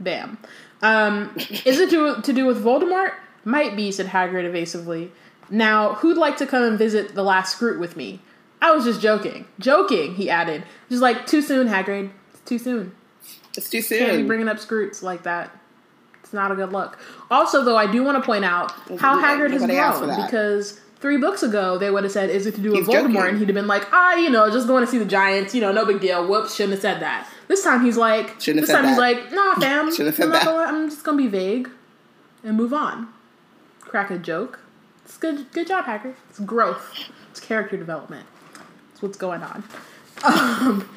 Bam. Um, is it to, to do with Voldemort? Might be, said Hagrid evasively. Now, who'd like to come and visit the last Skrewt with me? I was just joking. Joking, he added. Just like, too soon, Hagrid. It's too soon. It's too soon. Can't be bringing up Skrewts like that. It's not a good look. Also, though, I do want to point out how Hagrid has grown because three books ago they would have said, "Is it to do with He's Voldemort?" joking. and he'd have been like, "Ah, you know, just going to see the Giants. You know, no big deal. Whoops, shouldn't have said that." This time he's like, Shouldn't this time he's like, "Nah, fam, Shouldn't have said I'm, that. Gonna, I'm just gonna be vague and move on." Crack a joke. It's good. Good job, Hagrid. It's growth. It's character development. It's what's going on. Um,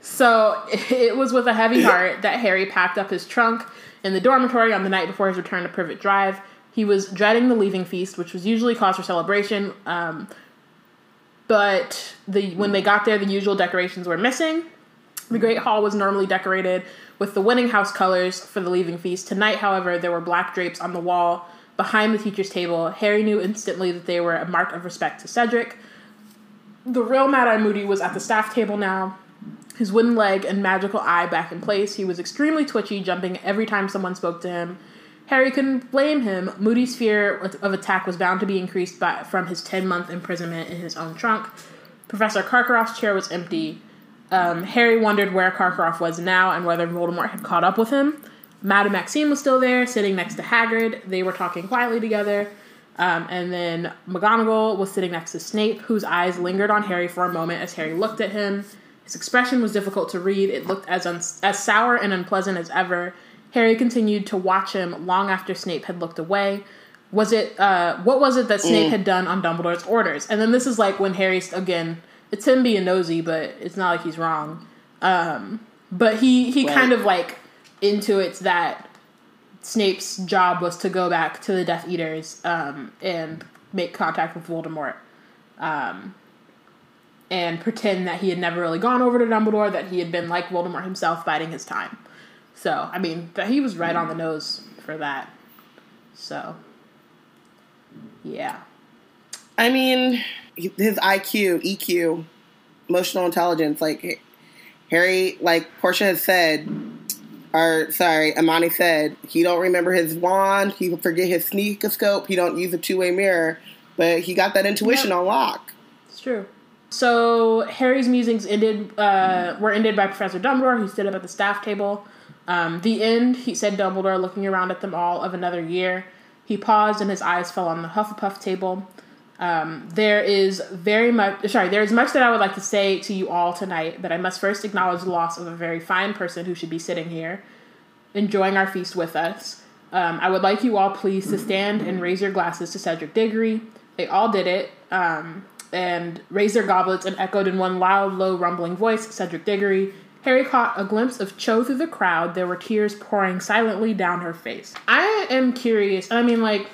so it was with a heavy heart that Harry packed up his trunk in the dormitory on the night before his return to Privet Drive. He was dreading the leaving feast, which was usually cause for celebration. Um, but the when they got there, the usual decorations were missing. The Great Hall was normally decorated with the winning house colors for the leaving feast. Tonight, however, there were black drapes on the wall behind the teacher's table. Harry knew instantly that they were a mark of respect to Cedric. The real Mad Eye Moody was at the staff table now, his wooden leg and magical eye back in place. He was extremely twitchy, jumping every time someone spoke to him. Harry couldn't blame him. Moody's fear of attack was bound to be increased by, from his 10 month imprisonment in his own trunk. Professor Karkaroff's chair was empty. Um, Harry wondered where Karkaroff was now and whether Voldemort had caught up with him. Madame Maxime was still there, sitting next to Hagrid. They were talking quietly together. Um, and then McGonagall was sitting next to Snape, whose eyes lingered on Harry for a moment as Harry looked at him. His expression was difficult to read. It looked as un- as sour and unpleasant as ever. Harry continued to watch him long after Snape had looked away. Was it uh, what was it that Snape had done on Dumbledore's orders? And then this is like when Harry's again. It's him being nosy, but it's not like he's wrong. Um, but he he Right. kind of like intuits that Snape's job was to go back to the Death Eaters um, and make contact with Voldemort, um, and pretend that he had never really gone over to Dumbledore, that he had been like Voldemort himself, biding his time. So I mean, that he was right on the nose for that. So, yeah, I mean, his IQ, EQ, emotional intelligence, like Harry, like Portia has said, or sorry, Amani said, he don't remember his wand, he forget his sneakoscope, he don't use a two way mirror, but he got that intuition Yep. on lock. it's true. So Harry's musings ended uh, were ended by Professor Dumbledore, who stood up at the staff table. Um, the end, he said Dumbledore, looking around at them all, of another year. He paused and his eyes fell on the Hufflepuff table. Um, there is very much, sorry, there is much that I would like to say to you all tonight, but I must first acknowledge the loss of a very fine person who should be sitting here, enjoying our feast with us. Um, I would like you all please to stand and raise your glasses to Cedric Diggory. They all did it, um, and raised their goblets and echoed in one loud, low, rumbling voice, Cedric Diggory. Harry caught a glimpse of Cho through the crowd. There were tears pouring silently down her face. I am curious. I mean, like,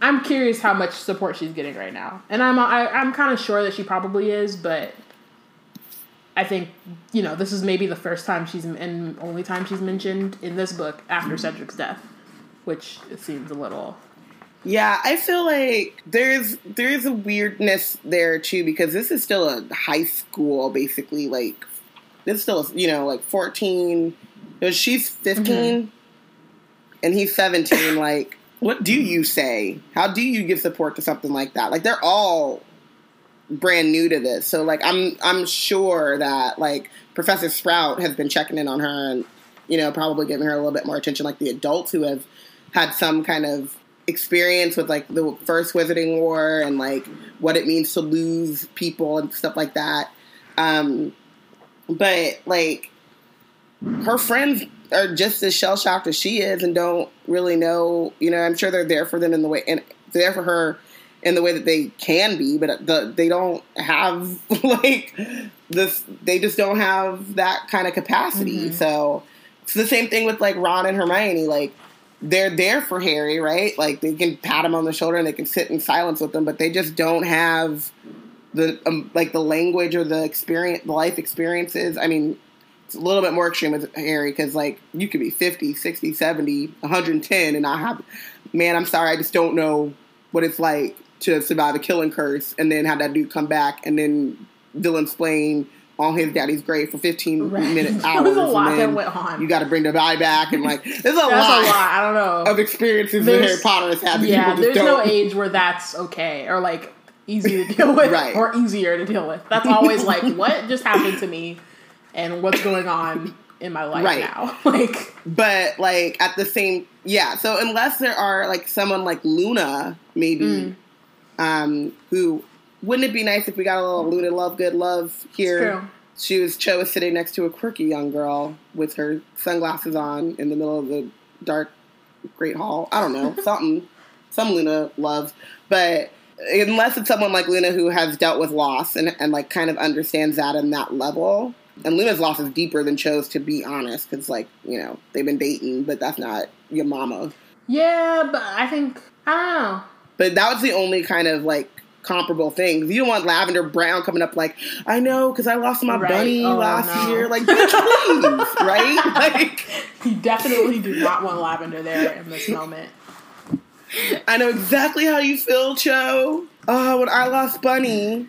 I'm curious how much support she's getting right now, and I'm I, I'm kind of sure that she probably is, but I think you know this is maybe the first time she's and only time she's mentioned in this book after Cedric's death, which seems a little Yeah, I feel like there's there's a weirdness there too because this is still a high school basically like this is still you know like 14 no, she's 15 mm-hmm. and he's 17 like what do you say? How do you give support to something like that? Like they're all brand new to this. So like i'm i'm sure that like professor sprout has been checking in on her and you know probably giving her a little bit more attention like the adults who have had some kind of experience with like the first wizarding war and like what it means to lose people and stuff like that. Um but like her friends are just as shell shocked as she is and don't really know you know i'm sure they're there for them in the way and there for her in the way that they can be but the, they don't have like this they just don't have that kind of capacity. So it's the same thing with like ron and hermione like they're there for harry right? Like they can pat him on the shoulder and they can sit in silence with him but they just don't have the um, like the language or the experience the life experiences. I mean it's a little bit more extreme with harry because like you could be 50 60 70 110 and not have man i'm sorry i just don't know what it's like to survive a killing curse and then have that dude come back and then dylan splain on his daddy's grave for 15 Right. minutes hours was a lot that went on. you got to bring the guy back and like there's a, lot, a lot. I don't know. of experiences that harry potter has had yeah, there's no don't age where that's okay or like easy to deal with Right. or easier to deal with. That's always like what just happened to me and what's going on in my life Right. now. Like but like at the same yeah so unless there are like someone like luna maybe Mm. um who wouldn't it be nice if we got a little luna lovegood love here true. she was cho was sitting next to a quirky young girl with her sunglasses on in the middle of the dark great hall i don't know something some luna love but unless it's someone like luna who has dealt with loss and, and like kind of understands that in that level and luna's loss is deeper than cho's to be honest because like you know they've been dating but that's not your mama Yeah, but I think I don't know. but that was the only kind of like comparable things. You don't want Lavender Brown coming up like, I know because I lost my Right. bunny Oh, last no. year. Like, bitch, please, right? Like, You definitely do not want lavender there in this moment. I know exactly how you feel, Cho. Oh, when I lost Bunny,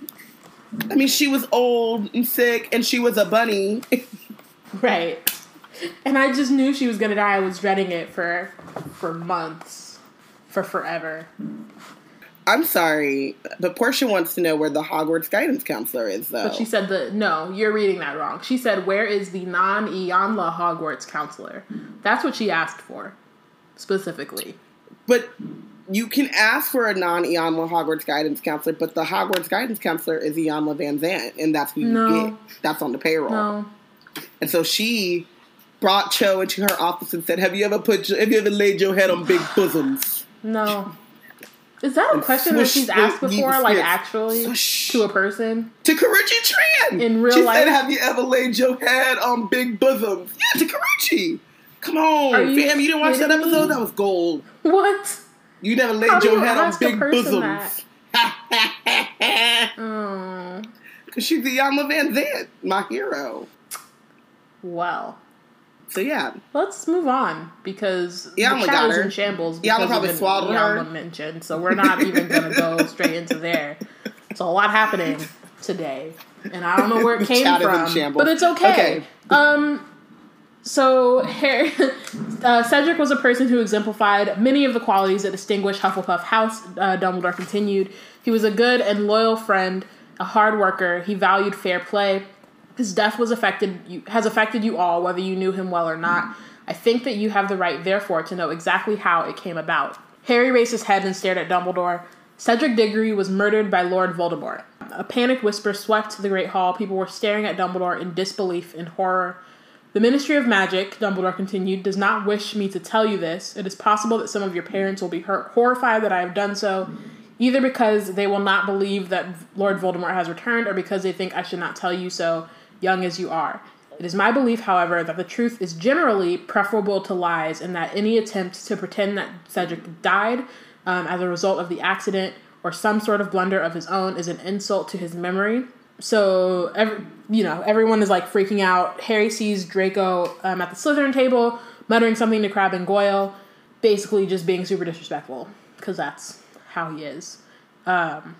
I mean, she was old and sick, and she was a bunny. Right. And I just knew she was gonna die. I was dreading it for for months. For forever. I'm sorry, but Portia wants to know where the Hogwarts guidance counselor is, though. But she said the no, you're reading that wrong. She said, "Where is the non-Iyanla Hogwarts counselor?" That's what she asked for, specifically. But you can ask for a non Iyanla Hogwarts guidance counselor, but the Hogwarts guidance counselor is Iyanla Vanzant, and that's who you get. That's on the payroll. No, And so she brought Cho into her office and said, "Have you ever put? Have you ever laid your head on big bosoms?" no. Is that a question that she's asked before, like actually Swish. to a person? To Karrueche Tran In real she life? said, "Have you ever laid your head on big bosoms?" Yeah, to Karrueche. Come on, Are you fam! You didn't watch that kidding me? episode? That was gold. What? You never laid How your you head on big person bosoms. Oh, Because she's the Yama Van Zant, my hero. well. So yeah, Let's move on because Iyanla the got her. in shambles. Because probably swallowed her. Iyanla mention, so we're not even going to go straight into there. It's a lot happening today, and I don't know where it came chat is in from, but it's okay. Okay. Um, so Harry, uh, Cedric was a person who exemplified many of the qualities that distinguish Hufflepuff House. Uh, Dumbledore continued. He was a good and loyal friend, a hard worker. He valued fair play. His death was affected you, has affected you all, whether you knew him well or not. I think that you have the right, therefore, to know exactly how it came about. Harry raised his head and stared at Dumbledore. Cedric Diggory was murdered by Lord Voldemort. A panicked whisper swept the Great Hall. People were staring at Dumbledore in disbelief and horror. The Ministry of Magic, Dumbledore continued, does not wish me to tell you this. It is possible that some of your parents will be hurt, horrified that I have done so, either because they will not believe that Lord Voldemort has returned or because they think I should not tell you so, young as you are. It is my belief, however, that the truth is generally preferable to lies, and that any attempt to pretend that Cedric died um, as a result of the accident or some sort of blunder of his own is an insult to his memory. So, every, you know, everyone is like freaking out. Harry sees Draco um, at the Slytherin table, muttering something to Crabbe and Goyle, basically just being super disrespectful because that's how he is. Um,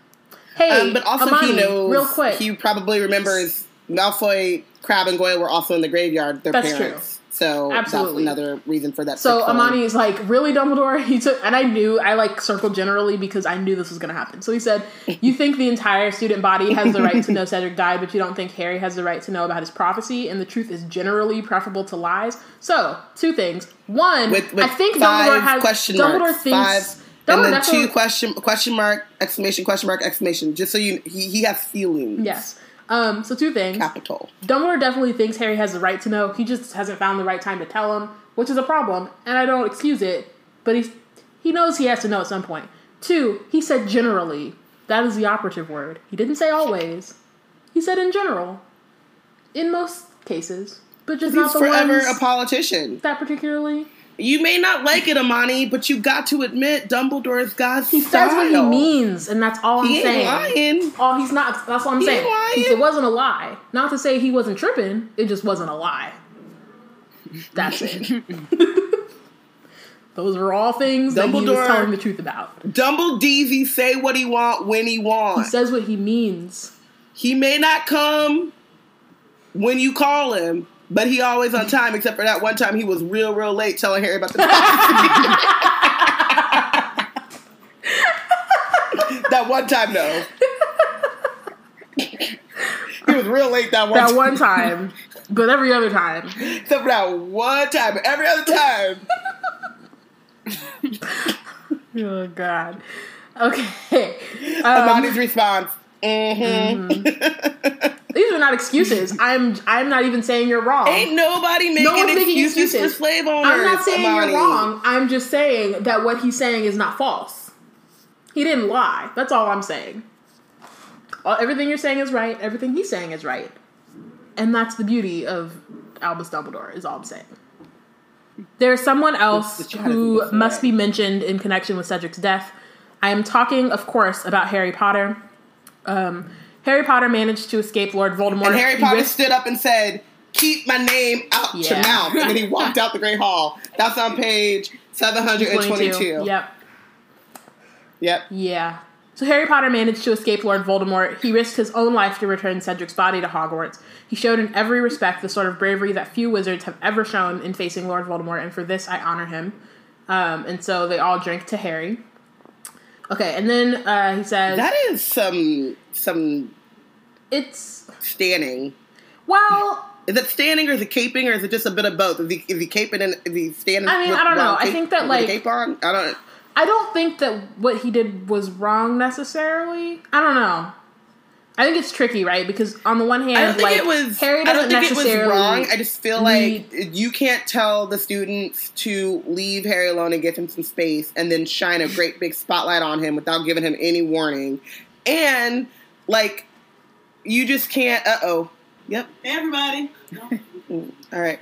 hey, um, but also Amani, he knows. real quick. he probably remembers Malfoy, Crabbe, and Goyle were also in the graveyard. Their That's parents. So Absolutely. that's another reason for that. So. Amani is like, really, Dumbledore? He took, and I knew, I like circled generally because I knew this was going to happen. So he said, You think the entire student body has the right to know Cedric died, but you don't think Harry has the right to know about his prophecy, and the truth is generally preferable to lies? So, two things. One, with, with I think Dumbledore has. question Dumbledore marks, thinks. five, Dumbledore and then two question question mark exclamation question mark exclamation. Just so you, he he has feelings. Yes. Um, so, two things. Capital. Dumbledore definitely thinks Harry has the right to know. He just hasn't found the right time to tell him, which is a problem, and I don't excuse it. But he's he knows he has to know at some point. Two, he said generally. That is the operative word. He didn't say always. He said in general. In most cases, but just not He's forever ones a politician. that particularly. You may not like it, Amani, but you got to admit Dumbledore's God's He says what he means, and that's all I'm He ain't saying. lying. Oh, he's not. That's what I'm He saying. It wasn't a lie. Not to say he wasn't tripping. It just wasn't a lie. That's it. Those were all things that he was Dumbledore- telling the truth about. Dumbledeezy say what he want when he He says what he means. He may not come when you call him, but he always on time. Except for that one time he was real, real late telling Harry about the. that one time, though. he was real late that one. That time. one time, but every other time. Except for that one time. Every other time. Oh God. Okay. Um, Amani's response. Mm-hmm. these are not excuses. I'm. I'm not even saying you're wrong. Ain't nobody making, No one's making excuses, excuses. for slave owners. I'm not saying Amani. you're wrong. I'm just saying that what he's saying is not false. He didn't lie. That's all I'm saying. All, everything you're saying is right. Everything he's saying is right. And that's the beauty of Albus Dumbledore, is all I'm saying. There's someone else The chat who is must be mentioned in connection with Cedric's death. I am talking, of course, about Harry Potter. Um, Harry Potter managed to escape Lord Voldemort. And Harry Potter risked- stood up and said, "Keep my name out your mouth," and then he walked out the Great Hall. That's on page seven hundred and twenty-two. Yep. Yep. Yeah. So Harry Potter managed to escape Lord Voldemort. He risked his own life to return Cedric's body to Hogwarts. He showed in every respect the sort of bravery that few wizards have ever shown in facing Lord Voldemort, and for this I honor him. Um, and so they all drink to Harry. Okay, and then uh, he says That is some some it's standing. well. Is it standing or is it caping or is it just a bit of both? Is he, is he caping and is he standing? I mean, with- I don't know. while I think that, like- cape on. I don't. I don't think that what he did was wrong necessarily. I don't know. I think it's tricky, right? Because on the one hand, I don't think like it was. Harry I doesn't don't think it was necessarily wrong. I just feel need- like you can't tell the students to leave Harry alone and give him some space, and then shine a great big spotlight on him without giving him any warning. And like, you just can't. Uh oh. Yep. Hey, everybody. All right.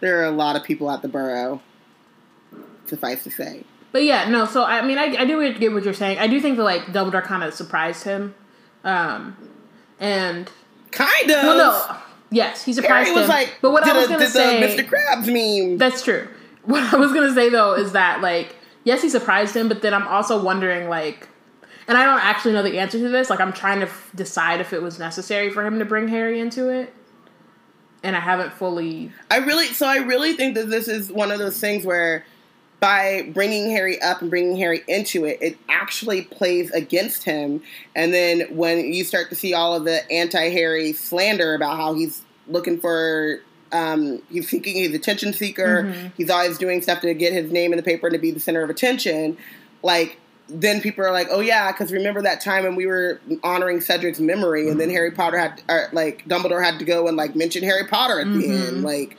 there are a lot of people at the borough. Suffice to say. But yeah, no. So I mean, I, I do get what you're saying. I do think that like Dumbledore kind of surprised him, um, and Kind of. well, no, yes, he surprised Harry was him. like, but what did I was gonna say, the Mr. Krabs meme. that's true. What I was gonna say though is that like, yes, he surprised him, but then I'm also wondering like, and I don't actually know the answer to this. Like, I'm trying to f- decide if it was necessary for him to bring Harry into it, and I haven't fully. I really, so I really think that this is one of those things where by bringing Harry up and bringing Harry into it, it actually plays against him. And then when you start to see all of the anti-Harry slander about how he's looking for, um, he's seeking, he's attention seeker. He's always doing stuff to get his name in the paper and to be the center of attention. Like, then people are like, oh yeah, because remember that time when we were honoring Cedric's memory, and then mm-hmm. Harry Potter had, or, like Dumbledore had to go and like mention Harry Potter at the mm-hmm. end, like,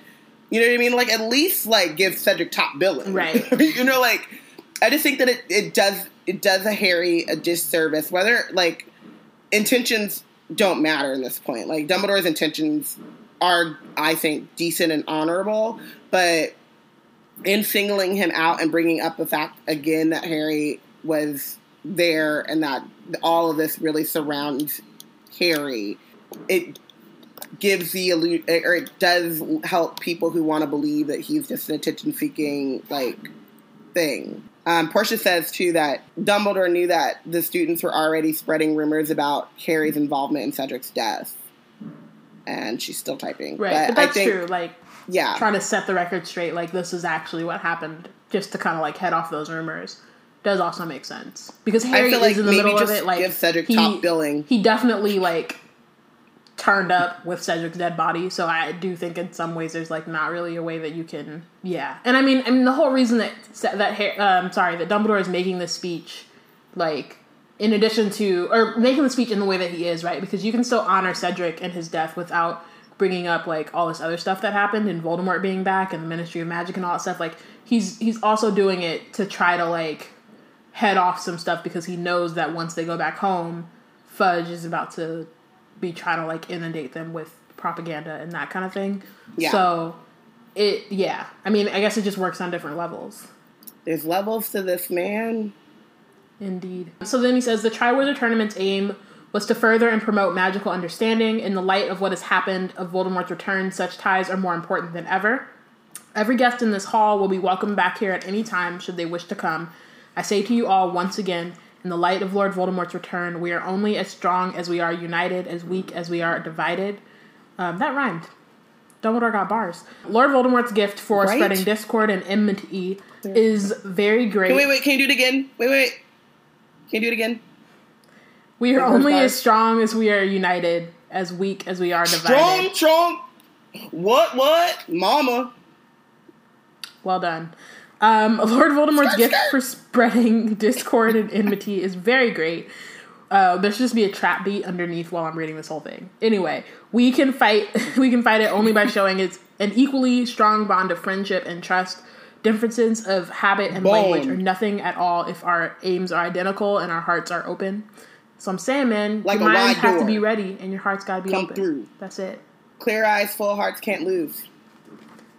you know what I mean? Like, at least like give Cedric top billing, Right. you know, like, I just think that it, it does it does a Harry a disservice. Whether like intentions don't matter in this point. Like Dumbledore's intentions are, I think, decent and honorable, but in singling him out and bringing up the fact again that Harry was there and that all of this really surrounds Harry, it gives the illusion, or it does help people who want to believe that he's just an attention-seeking like thing. Um, Portia says too that Dumbledore knew that the students were already spreading rumors about Harry's involvement in Cedric's death, and she's still typing. Right, but, I that's think, true. Like Yeah, trying to set the record straight, like this is actually what happened, just to kind of like head off those rumors, does also make sense because Harry is like in the maybe middle of it. Like give Cedric he, top billing. He definitely like turned up with Cedric's dead body, so I do think in some ways there's like not really a way that you can, yeah. And I mean, I mean the whole reason that that um sorry that Dumbledore is making this speech, like in addition to or making the speech in the way that he is, right? Because you can still honor Cedric and his death without bringing up like all this other stuff that happened and Voldemort being back and the Ministry of Magic and all that stuff. Like he's he's also doing it to try to like head off some stuff because he knows that once they go back home, Fudge is about to be trying to like inundate them with propaganda and that kind of thing. Yeah. So it yeah. I mean, I guess it just works on different levels. there's levels to this man. Indeed. So then he says the Triwizard Tournament's aim was to further and promote magical understanding. In the light of what has happened of Voldemort's return, such ties are more important than ever. Every guest in this hall will be welcome back here at any time should they wish to come. I say to you all once again, in the light of Lord Voldemort's return, we are only as strong as we are united, as weak as we are divided. Um, that rhymed. Dumbledore got bars. Lord Voldemort's gift for Right? spreading discord and enmity is very great. Can, Wait, wait, can you do it again? Wait, wait. Can you do it again? We are Like only bars? as strong as we are united, as weak as we are divided. Strong, divided. strong. What, what? Mama. Well done. Um, Lord Voldemort's gift for spreading discord and enmity is very great. Uh, there should just be a trap beat underneath while I'm reading this whole thing. Anyway, we can fight. We can fight it only by showing it's an equally strong bond of friendship and trust. Differences of habit and language are nothing at all if our aims are identical and our hearts are open. So I'm saying, man, Like your mind has to be ready and your heart's got to be Come open. through. That's it. Clear eyes, full hearts can't lose.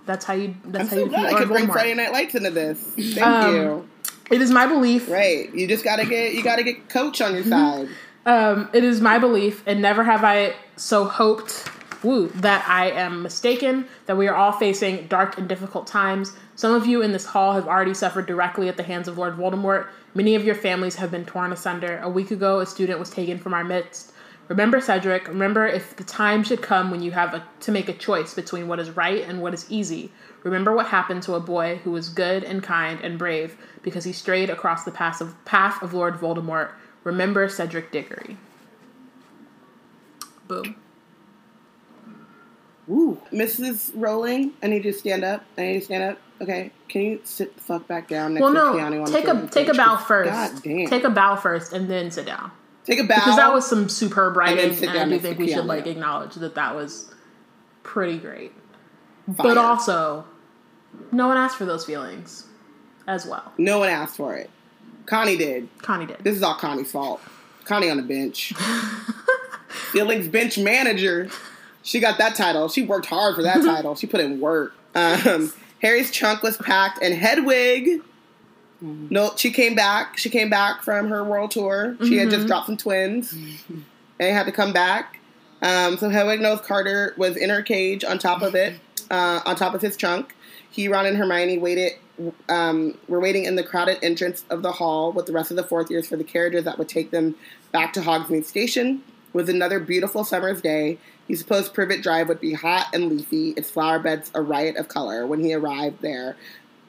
That's how you. That's I'm how so you glad I could bring Friday Night Lights into this. Thank Um, you. It is my belief. Right. You just gotta get you gotta get coach on your Mm-hmm. side. Um, it is my belief, and never have I so hoped. Woo, that I am mistaken. That we are all facing dark and difficult times. Some of you in this hall have already suffered directly at the hands of Lord Voldemort. Many of your families have been torn asunder. A week ago, a student was taken from our midst. Remember, Cedric, remember if the time should come when you have a, to make a choice between what is right and what is easy. Remember what happened to a boy who was good and kind and brave because he strayed across the path of, path of Lord Voldemort. Remember Cedric Diggory. Boom. Woo. Mrs. Rowling, I need you to stand up. I need you to stand up. Okay. Can you sit the fuck back down next Well, to no, Keanu on take the a take a bow first. God damn. Take a bow first and then sit down. Take a bow. Because that was some superb writing, sit and I do think we should like acknowledge that that was pretty great. Fire. But also, no one asked for those feelings as well. No one asked for it. Connie did. Connie did. This is all Connie's fault. Connie on the bench. Feelings bench manager. She got that title. She worked hard for that title. She put in work. Um, Harry's trunk was packed, and Hedwig. No, she came back. She came back from her world tour. She had just dropped some twins, and had to come back. Um, so Hedwig knows Carter was in her cage on top of it, uh, on top of his trunk. He, Ron, and Hermione waited. Um, were waiting in the crowded entrance of the hall with the rest of the fourth years for the carriages that would take them back to Hogsmeade Station. It was another beautiful summer's day. He supposed Privet Drive would be hot and leafy, its flower beds a riot of color when he arrived there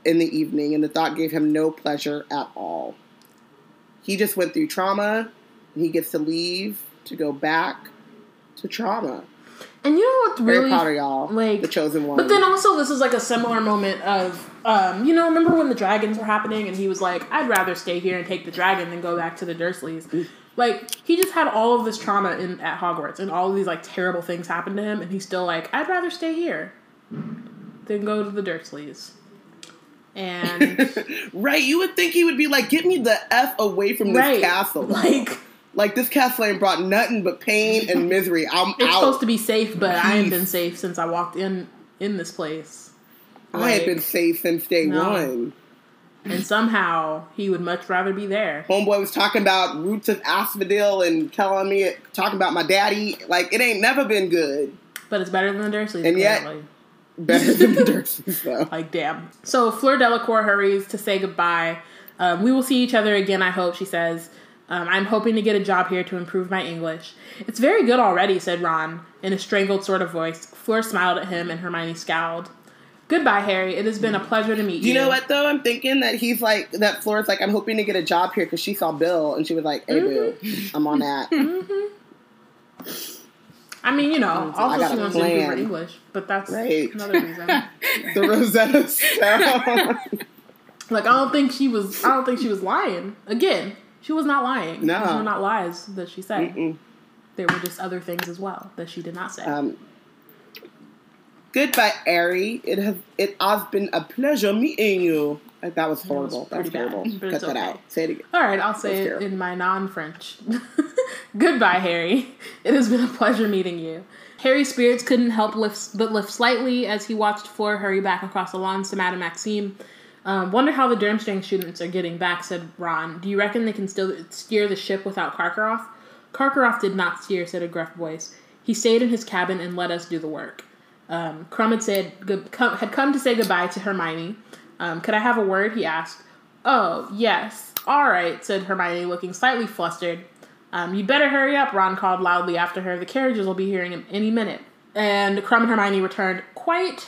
in the evening, and the thought gave him no pleasure at all. He just went through trauma, and he gets to leave to go back to trauma. And you know what's really proud of y'all, like the chosen one. But then also, this is like a similar moment of, um, you know, remember when the dragons were happening, and he was like, "I'd rather stay here and take the dragon than go back to the Dursleys." Like he just had all of this trauma in at Hogwarts, and all of these like terrible things happened to him, and he's still like, "I'd rather stay here than go to the Dursleys." And right, you would think he would be like, "Get me the f away from this right, castle." like Like this castle ain't brought nothing but pain and misery. I'm it's out. supposed to be safe, but I ain't been safe since I walked in in this place. I ain't Like, been safe since day No. one. and somehow he would much rather be there. Homeboy was talking about roots of asphodel and telling me talking about my daddy. Like it ain't never been good. But it's better than the Dursleys, And yet- apparently. Better than the Dursleys though. Like, damn. So Fleur Delacour hurries to say goodbye. Um, we will see each other again, I hope, she says. Um, I'm hoping to get a job here to improve my English. It's very good already, said Ron, in a strangled sort of voice. Fleur smiled at him, and Hermione scowled. Goodbye, Harry. It has been a pleasure to meet you. You know what though? I'm thinking that he's like that. Flora's like, I'm hoping to get a job here because she saw Bill and she was like, Hey, Mm-hmm. I'm on that. I mean, you know, also she wants to improve her plan. English, but that's Right. another reason. the Rosetta Stone. Like, I don't think she was. I don't think she was lying. Again, she was not lying. No. These were not lies that she said. Mm-mm. There were just other things as well that she did not say. Um, goodbye, Ari. It has it has been a pleasure meeting you. That was horrible. That was pretty bad, horrible. Cut that okay. out. Say it again. All right, I'll say That's it in my non-French. Goodbye, Harry. It has been a pleasure meeting you. Harry's spirits couldn't help lift, but lift slightly as he watched Fleur hurry back across the lawns to Madame Maxime. Um, wonder how the Durmstrang students are getting back, said Ron. Do you reckon they can still steer the ship without Karkaroff? Karkaroff did not steer, said a gruff voice. He stayed in his cabin and let us do the work. Um, Krum had said had come to say goodbye to Hermione. Um, could I have a word? He asked. Oh yes, all right," said Hermione, looking slightly flustered. Um, "You'd better hurry up," Ron called loudly after her. "The carriages will be here in any minute." And Krum and Hermione returned quite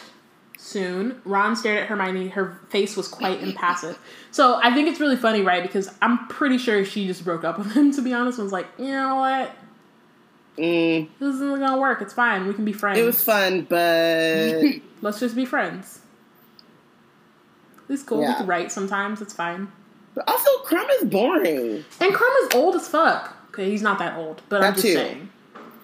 soon. Ron stared at Hermione. Her face was quite impassive. So I think it's really funny, right? Because I'm pretty sure she just broke up with him. To be honest, and was like, "You know what? Mm, This isn't gonna work. It's fine. We can be friends." it was fun, but Let's just be friends. It's cool. We Yeah. can write sometimes. It's fine. but also Krum is boring. And Krum is old as fuck. Okay, he's not that old, but I'm That just too. saying.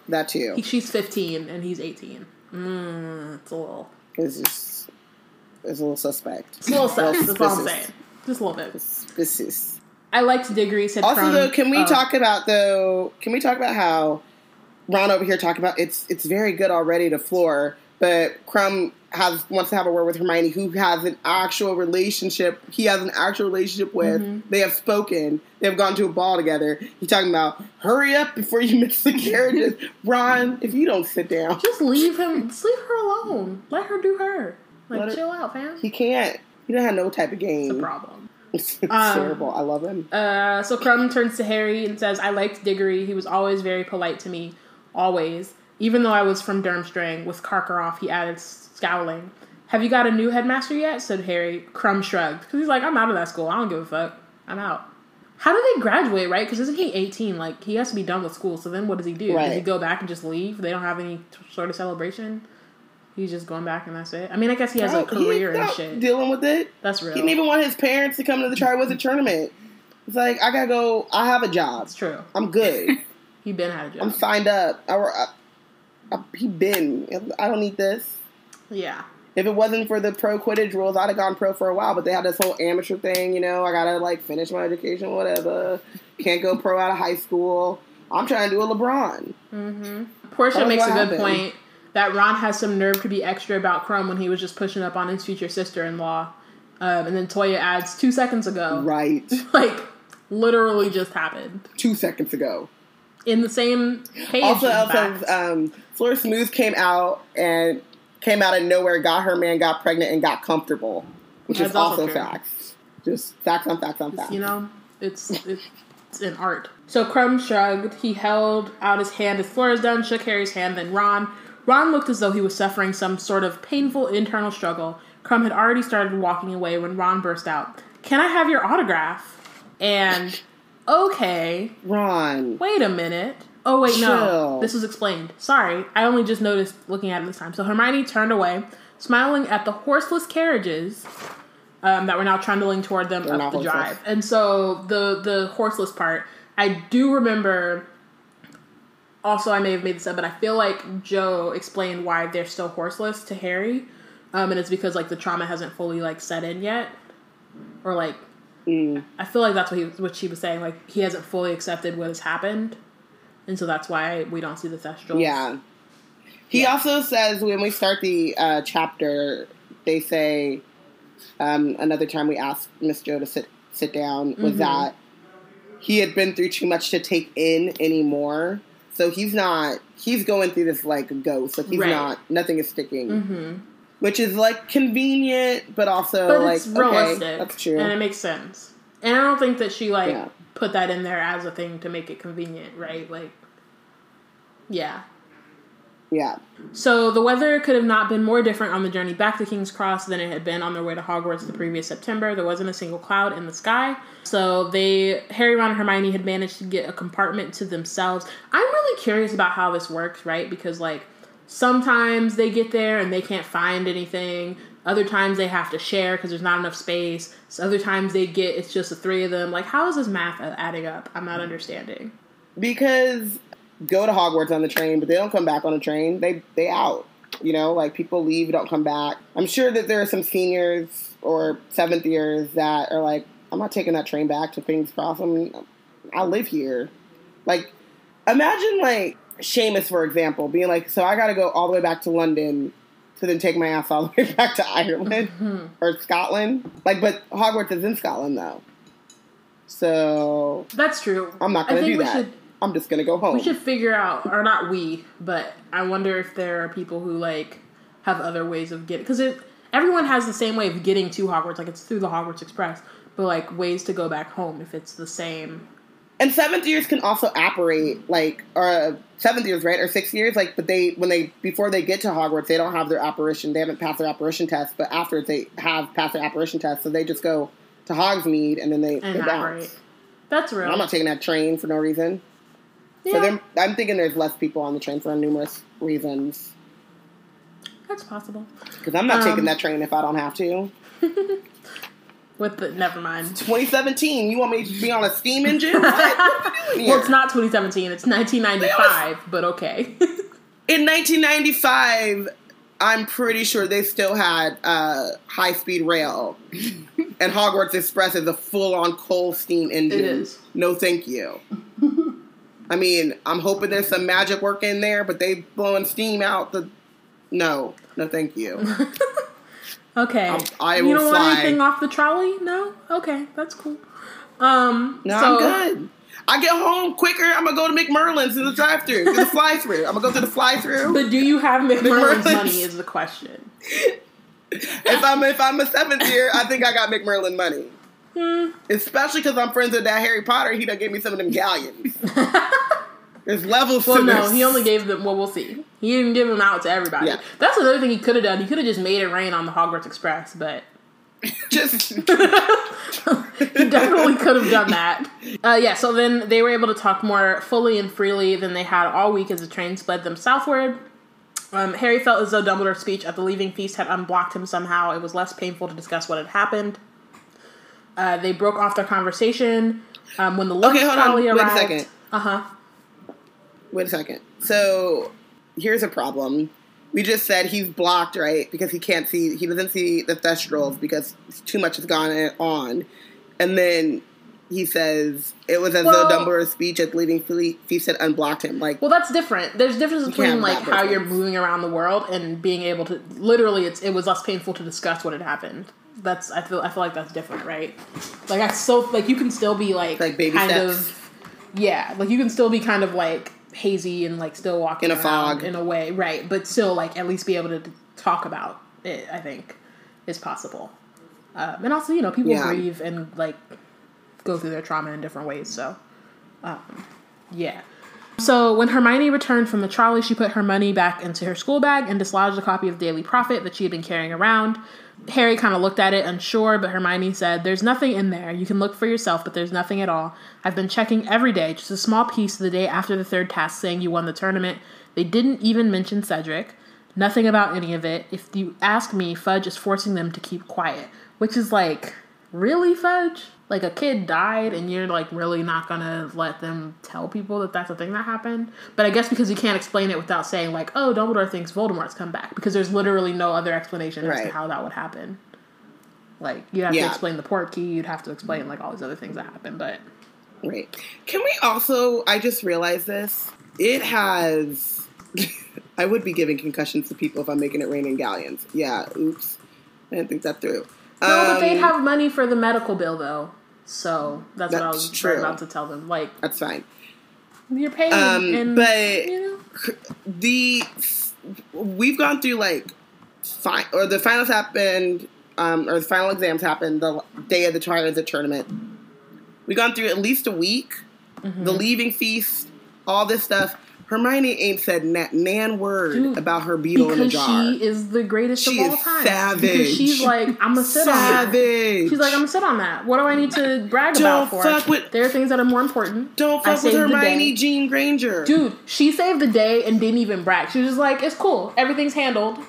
That too. He, she's 15 and he's 18. Mm, it's a little, It's just it's a little suspect. it's a little sus. That's all I'm saying. Just a little bit. Suspicious. I liked Diggory said. Also, Krum, though, can we uh, talk about though? Can we talk about how Ron over here talking about it's it's very good already to Fleur, but Krum has wants to have a word with Hermione, who has an actual relationship. He has an actual relationship with. Mm-hmm. They have spoken. They have gone to a ball together. He's talking about hurry up before you miss the carriages, Ron. If you don't sit down, Just leave him. Just leave her alone. Let her do her. Like Let her- chill out, fam. he can't. He don't have no type of It's a game. problem. it's Um, terrible. I love him. Uh, so Krum turns to Harry and says, I liked Diggory. He was always very polite to me. Always. Even though I was from Durmstrang. With Karkaroff, he added, scowling. Have you got a new headmaster yet? said Harry. Krum shrugged. Because he's like, I'm out of that school. I don't give a fuck. I'm out. How do they graduate, right? Because isn't he 18? Like, he has to be done with school. So then what does he do? Does he go back and just leave? They don't have any t- sort of celebration? He's just going back and that's it. I mean, I guess he has a career and shit. Dealing with it. That's real. He didn't even want his parents to come to the Triwizard Tournament. It's like, I gotta go. I have a job. It's true. I'm good. He been had a job. I'm signed up. I, I, I, he been. I don't need this. yeah. If it wasn't for the pro Quidditch rules, I'd have gone pro for a while. But they had this whole amateur thing, you know. I gotta like finish my education, whatever. Can't go pro out of high school. I'm trying to do a LeBron. Portia That was makes a good happened. point that Ron has some nerve to be extra about Krum when he was just pushing up on his future sister-in-law. Um, and then Toya adds two seconds ago, Right, like literally just happened two seconds ago. In the same page. Also, also, um, Fleur Smooth came out and came out of nowhere, got her man, got pregnant, and got comfortable, which is That's also also facts. Just facts on facts on facts. you know, it's it's an art. So Krum shrugged. He held out his hand as Fleur's done, shook Harry's hand, then Ron. Ron looked as though he was suffering some sort of painful internal struggle. Krum had already started walking away when Ron burst out. Can I have your autograph? And okay, Ron. wait a minute. Oh wait, no. This was explained. Sorry, I only just noticed looking at it this time. So Hermione turned away, smiling at the horseless carriages um, that were now trundling toward them They're up the horseless. drive. And so the the horseless part, I do remember. Also, I may have made this up, but I feel like Jo explained why they're still horseless to Harry, um, and it's because like the trauma hasn't fully like set in yet, or like Mm. I feel like that's what he what she was saying. Like he hasn't fully accepted what has happened, and so that's why we don't see the thestrals. Yeah. He also says when we start the uh, chapter, they say um, another time we asked Miss Jo to sit sit down was Mhm. that he had been through too much to take in anymore. So he's not. He's going through this like ghost. Like he's Right. not. Nothing is sticking, hmm which is like convenient, but also but like realistic, okay, that's true. and it makes sense. And I don't think that she like Yeah. put that in there as a thing to make it convenient, right? Like, yeah. yeah, So the weather could have not been more different on the journey back to King's Cross than it had been on their way to Hogwarts the previous September. There wasn't a single cloud in the sky. So they Harry, Ron, and Hermione had managed to get a compartment to themselves. I'm really curious about how this works, right? Because like sometimes they get there and they can't find anything. Other times they have to share because there's not enough space. So other times they get it's just the three of them. Like how is this math adding up? I'm not understanding. because go to Hogwarts on the train, but they don't come back on the train. They they out. You know, like people leave, don't come back. I'm sure that there are some seniors or seventh years that are like, I'm not taking that train back to King's Cross. I'm, I live here. Like, imagine like Seamus, for example, being like, so I got to go all the way back to London to then take my ass all the way back to Ireland mm-hmm. or Scotland. Like, but Hogwarts is in Scotland though, so That's true. I'm not going to do that. should I'm just going to go home. We should figure out, or not we, but I wonder if there are people who like have other ways of getting because. Everyone has the same way of getting to Hogwarts, like it's through the Hogwarts Express, but like ways to go back home if it's the same. And seventh years can also apparate like or uh, seventh years, right? Or six years, like but they when they before they get to Hogwarts, they don't have their apparition. They haven't passed their apparition test, but after they have passed their apparition test, so they just go to Hogsmeade and then they, And they not bounce. That's real. I'm not taking that train for no reason. So yeah, there- I'm thinking there's less people on the train for numerous reasons. that's possible. Because I'm not Um, taking that train if I don't have to. With the never mind. 2017, you want me to be on a steam engine? What? What are doing Well, it's not 2017. It's 1995, but okay. In 1995, I'm pretty sure they still had uh, high speed rail, and Hogwarts Express is a full on coal steam engine. It is. No, thank you. I mean, I'm hoping there's some magic work in there, but they blowing steam out the. No, no, thank you. Okay. I'll- I you don't fly. want anything off the trolley? No. Okay, that's cool. Um. No, so, I'm good. I get home quicker. I'm gonna go to McMerlin's in the drive-through, the fly-through. I'm gonna go to the fly-through. But do you have McMerlin's McMerlin's. money? Is the question. if I'm if I'm a seventh year, I think I got McMerlin money. Hmm. Especially because I'm friends with that Harry Potter. He done gave me some of them galleons. There's levels Well, to no, this. he only gave them. Well, we'll see. He didn't give them out to everybody. Yeah. That's another thing he could have done. He could have just made it rain on the Hogwarts Express, but just he definitely could have done that. Uh, yeah, so then they were able to talk more fully and freely than they had all week as the train sped them southward. Um, Harry felt as though Dumbledore's speech at the leaving feast had unblocked him somehow. It was less painful to discuss what had happened. Uh, they broke off their conversation um, when the lunch Okay, hold on. Wait a arrived. second. Uh huh. Wait a second. So here's a problem. We just said he's blocked, right? Because he can't see. He doesn't see the thestrals because too much has gone on. And then he says it was as Well- though Dumbledore's speech at leaving feast had unblocked him. Like Well, that's different. There's a difference between like how you're moving around the world and being able to. Literally, it's it was less painful to discuss what had happened. That's I feel I feel like that's different, right? Like I still like you can still be like Like baby kind steps. of yeah, like you can still be kind of like hazy and like still walking In a fog. in a way, right? But still like at least be able to talk about it. I think is possible. Um, and also, you know, people Yeah. grieve and like go through their trauma in different ways. So, um, yeah. So when Hermione returned from the trolley, she put her money back into her school bag and dislodged a copy of Daily Prophet that she had been carrying around. Harry kind of looked at it, unsure, but Hermione said, There's nothing in there. You can look for yourself, but there's nothing at all. I've been checking every day, just a small piece of the day after the third task saying you won the tournament. They didn't even mention Cedric. Nothing about any of it. If you ask me, Fudge is forcing them to keep quiet. Which is like, really, Fudge? Like a kid died and you're like really not gonna let them tell people that that's a thing that happened? But I guess because you can't explain it without saying, like, oh, Dumbledore thinks Voldemort's come back. Because there's literally no other explanation as to how that would happen. Like, you have to explain the port key, you'd have to explain like all these other things that happen, but Right. Can we also? I just realized this. It has. I would be giving concussions to people if I'm making it rain in galleons. Yeah. Oops. I didn't think that through. No, but they'd Um, have money for the medical bill though. So that's, what I was true. about to tell them. Like That's fine. you're paying, Um, and but- you know, the we've gone through like fi- or the finals happened um, or the final exams happened the day of the Triwizard tournament. We've gone through at least a week. Mm-hmm. The leaving feast, all this stuff. Hermione ain't said na- nan word Dude, about her beetle in a because jar. she is the greatest She of all time. savage. Because she's like, I'm gonna sit on that. Savage. She's like, I'm gonna sit on that. What do I need to brag Don't about for? fuck with- there are things that are more important. Don't fuck with Hermione. Jean Granger. Dude, she saved the day and didn't even brag. She was just like, it's cool. Everything's handled.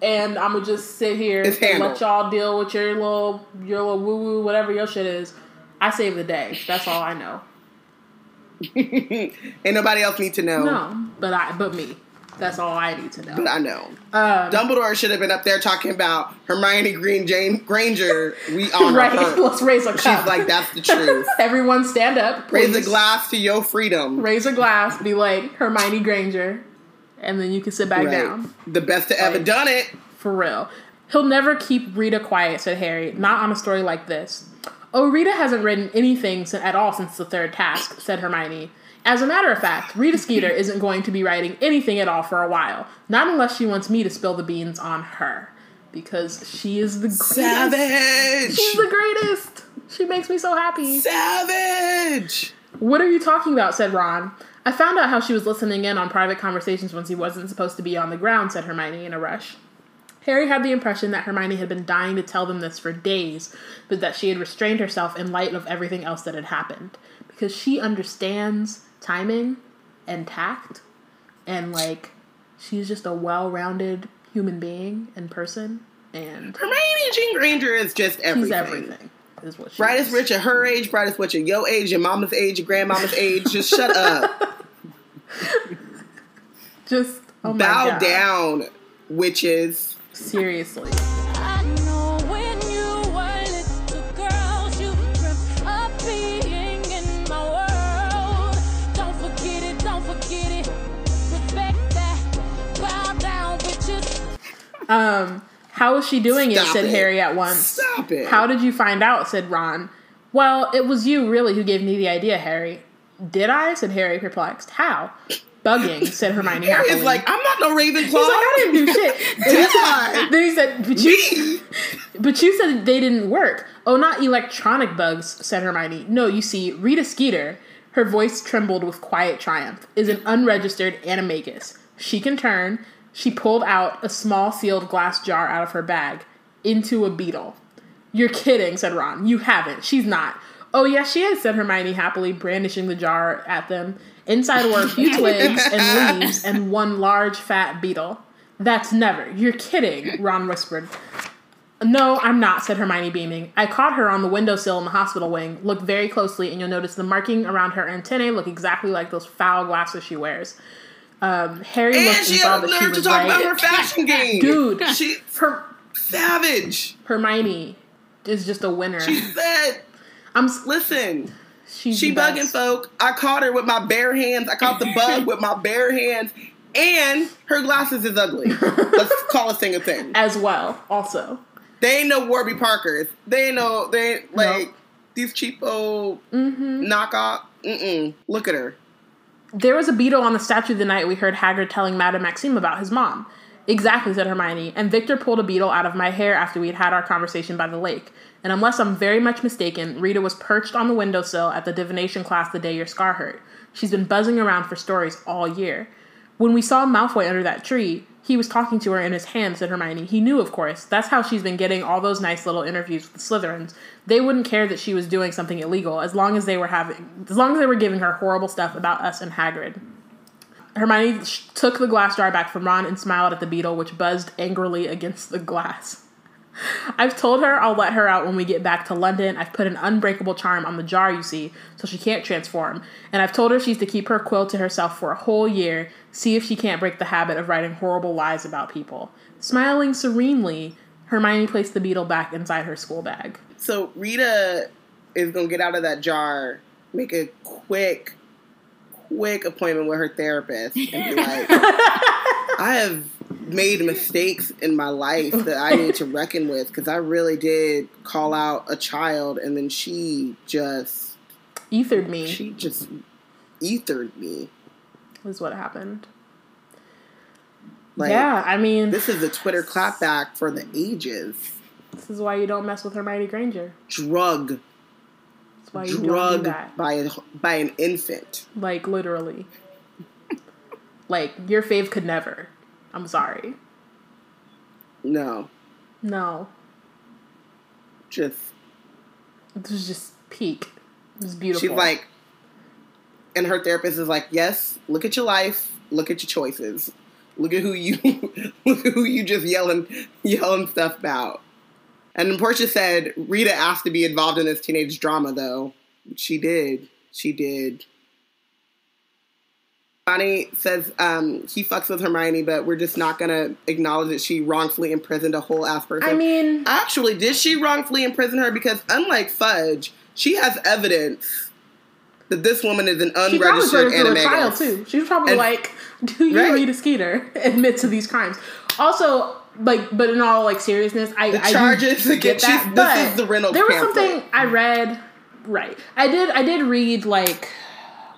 And I'm gonna just sit here It's and handled. let y'all deal with your little your little woo woo, whatever your shit is. I saved the day. That's all I know. ain't nobody else need to know. No, but I but me. That's all I need to know. But I know. Um, Dumbledore should have been up there talking about Hermione Green Jane Granger. We honor right. her. Let's raise a cup. She's like, that's the truth. Everyone stand up. Raise a glass to your freedom. Raise a glass. Be like Hermione Granger, and then you can sit back Right. down. The best to ever done it. For real. He'll never keep Rita quiet, said Harry. Not on a story like this. Oh, Rita hasn't written anything at all since the third task, said Hermione. As a matter of fact, Rita Skeeter isn't going to be writing anything at all for a while. Not unless she wants me to spill the beans on her. Because she is the greatest. Savage. She's the greatest. She makes me so happy. Savage. What are you talking about? said Ron. I found out how she was listening in on private conversations when she wasn't supposed to be on the ground, said Hermione in a rush. Harry had the impression that Hermione had been dying to tell them this for days, but that she had restrained herself in light of everything else that had happened. Because she understands timing and tact, and like, she's just a well rounded human being and person, and Hermione Jean Granger is just everything. she's everything, is what she Brightest is. rich at her age, brightest rich at your age, your mama's age, your grandmama's age. Just shut up. Just, oh Bow God. down, witches. Seriously. I know when you were little girls, you dreamt of being in my world. Don't forget it, don't forget it. Respect that. Bow down, bitches. Um, how is she doing it? Said it. Harry at once. Stop it. How did you find out? said Ron. Well, it was you really who gave me the idea, Harry. Did I? said Harry, perplexed. How? Bugging, said Hermione. It's like, I'm not no Ravenclaw. He's like, I didn't do shit. I? then he said, but you, but you said they didn't work. Oh, not electronic bugs, said Hermione. No, you see, Rita Skeeter, her voice trembled with quiet triumph, is an unregistered animagus. She can turn. She pulled out a small sealed glass jar out of her bag into a beetle. You're kidding, said Ron. You haven't. She's not. Oh, yes, she is, said Hermione happily, brandishing the jar at them. Inside were a few twigs and leaves and one large fat beetle. That's never. You're kidding, Ron whispered. No, I'm not, said Hermione, beaming. I caught her on the windowsill in the hospital wing. Look very closely, and you'll notice the marking around her antennae look exactly like those foul glasses she wears. Um, Harry And looked and she saw that she nerve to was talk about right. her fashion game. Dude, She her savage. Hermione is just a winner. She said, I'm listen, she's she bugging best. folk. I caught her with my bare hands. I caught the bug with my bare hands. And her glasses is ugly. Let's call a thing a thing. as well. Also, They ain't no Warby Parkers. They ain't no they ain't like these cheapo Mm-hmm. knockoff. Mm-mm. Look at her. There was a beetle on the statue the night we heard Hagrid telling Madame Maxime about his mom. Exactly, said Hermione, and Victor pulled a beetle out of my hair after we had had our conversation by the lake. And unless I'm very much mistaken, Rita was perched on the windowsill at the divination class the day your scar hurt. She's been buzzing around for stories all year. When we saw Malfoy under that tree, he was talking to her in his hand, said Hermione. He knew, of course. That's how she's been getting all those nice little interviews with the Slytherins. They wouldn't care that she was doing something illegal as long as they were having, as long as they were giving her horrible stuff about us and Hagrid. Hermione took the glass jar back from Ron and smiled at the beetle, which buzzed angrily against the glass. I've told her I'll let her out when we get back to London. I've put an unbreakable charm on the jar, you see, so she can't transform. And I've told her she's to keep her quill to herself for a whole year, see if she can't break the habit of writing horrible lies about people. Smiling serenely, Hermione placed the beetle back inside her school bag. So Rita is gonna get out of that jar, make a quick, quick appointment with her therapist, and be like, "I have made mistakes in my life that I need to reckon with because I really did call out a child, and then she just, Ethered me she just ethered me. is what happened. Like, yeah, I mean, this is a Twitter clapback for the ages. this is why you don't mess with Hermione Granger. Drug, That's why you do drug that. by a, by an infant. Like literally. like your fave could never. I'm sorry. No, No. just This was just peak. It was beautiful. She's like, and her therapist is like, yes, look at your life, look at your choices, look at who you, look at who you just yelling, yelling stuff about. And then Portia said Rita asked to be involved in this teenage drama, though. She did. She did. Bonnie says um, he fucks with Hermione, but we're just not gonna acknowledge that she wrongfully imprisoned a whole ass person. I mean, Actually, did she wrongfully imprison her? Because unlike Fudge, she has evidence that this woman is an she unregistered a trial animagus. too. She was probably And- like, "Do you Right. Rita Skeeter admit to these crimes?" Also, like, but in all like seriousness, I The I do get that. she's- this is the Reynolds there was pamphlet. something I read. Right, I did. I did read like.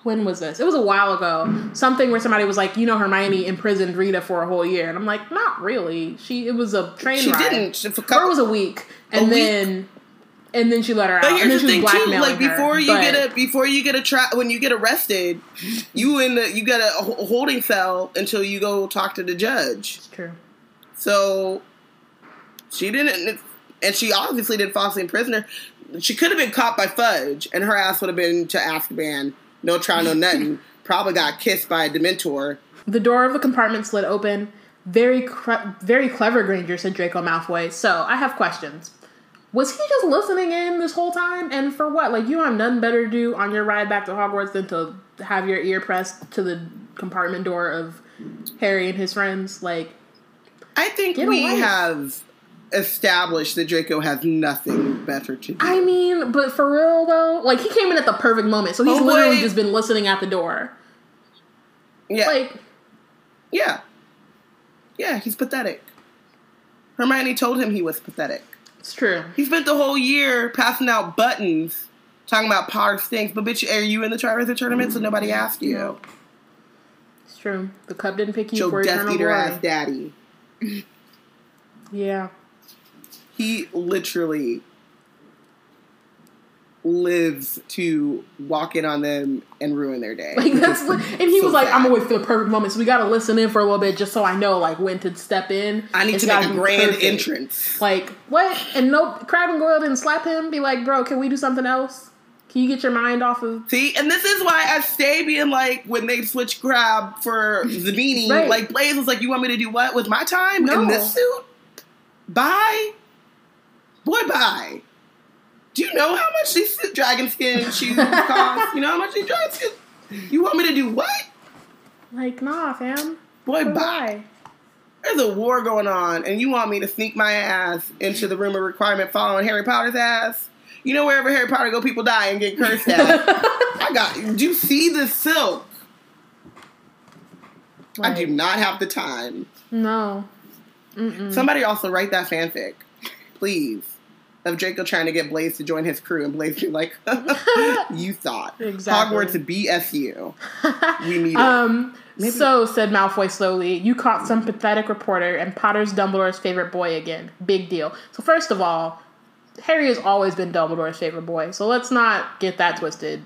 When was this? It was a while ago. Something where somebody was like, you know, Hermione imprisoned Rita for a whole year, and I'm like, not really. She it was a train She ride. didn't. She- for couple- was a week, and week? then and then she let her out. But and then here's she the thing too, like before her, you but- get a before you get a tra- when you get arrested, you in the you get a ho- holding cell until you go talk to the judge. It's true. So she didn't, and she obviously didn't falsely imprison her. She could have been caught by Fudge, and her ass would have been to Azkaban. No trial, no nothing. Probably got kissed by a Dementor. The door of the compartment slid open. Very, cre- very clever, Granger said Draco Malfoy. So I have questions. Was he just listening in this whole time, and for what? Like you have nothing better to do on your ride back to Hogwarts than to have your ear pressed to the compartment door of Harry and his friends. Like I think we life. have established that Draco has nothing better to do. I mean, but for real though, like he came in at the perfect moment, so he's Oh, literally wait. just been listening at the door. yeah, Like yeah, yeah. He's pathetic. Hermione told him he was pathetic. it's true. He spent the whole year passing out buttons, talking about Potter stinks. But bitch, are you in the Triwizard Tournament? So nobody asked you. It's true. The cup didn't pick you Joe for Death Eater ass daddy. Yeah. He literally lives to walk in on them and ruin their day. Like that's what, and he So was like, sad. "I'm gonna wait for the perfect moment." So we got to listen in for a little bit just so I know like when to step in. I need It's to gotta make a grand perfect. entrance. Like what? And no, Crabbe and Goyle didn't slap him. Be like, bro, can we do something else? Can you get your mind off of? See, and this is why I stay being like when they switch Crabbe for Zabini, Right. like Blaise was like, "You want me to do what with my time No. in this suit? Bye, boy, bye." Do you know how much these dragon skin shoes cost? You know how much these dragon skin? You want me to do what? Like, nah, fam. Boy, bye. Bye. There's a war going on, and you want me to sneak my ass into the room of requirement following Harry Potter's ass? You know, wherever Harry Potter go, people die and get cursed at. I got. Do you see the silk? I do not have the time. No. Mm-mm. Somebody also write that fanfic, please, of Draco trying to get Blaise to join his crew, and Blaise be like, "You thought Exactly. Hogwarts BSU? We need it." Um. Maybe- So said Malfoy slowly. You caught some pathetic reporter and Potter's Dumbledore's favorite boy again. Big deal. So first of all, Harry has always been Dumbledore's favorite boy. So let's not get that twisted.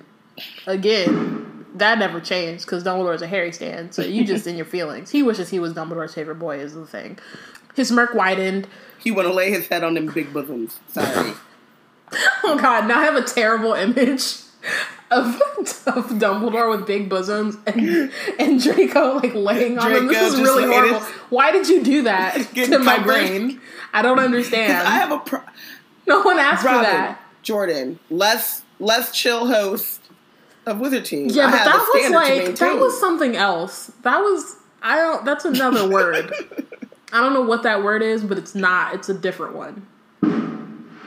Again, that never changed because Dumbledore's a Harry stan. So you just in your feelings. He wishes he was Dumbledore's favorite boy. Is the thing. His smirk widened. he want to lay his head on them big bosoms. Sorry. Oh God! Now I have a terrible image of of Dumbledore with big bosoms and and Draco like laying on him. This is really horrible. Why did you do that to my brain? I don't understand. I have a pro- no one asked for that. Jordan, less less chill host of Wizard Team. Yeah, I but that was like that was something else. That was I don't. That's another word. I don't know what that word is, but it's not. It's a different one.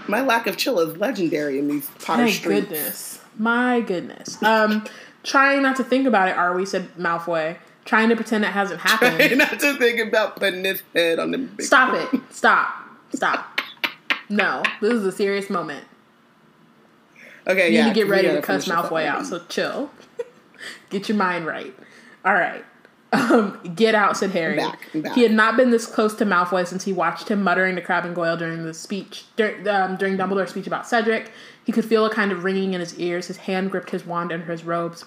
My lack of chill is legendary in these Potter streets. My streets. goodness. My goodness. Um, trying not to think about it, are we? Said Malfoy. Trying to pretend it hasn't happened. Trying not to think about putting his head on the. big Stop it. Stop. Stop. No, this is a serious moment. Okay, You yeah. need to get ready gotta cuss Malfoy out, so chill. get your mind right. All right. Um, get out, said Harry. Back, back. He had not been this close to Malfoy since he watched him muttering to Crabbe and Goyle during the speech, dur- um, during Dumbledore's speech about Cedric. He could feel a kind of ringing in his ears. His hand gripped his wand under his robes.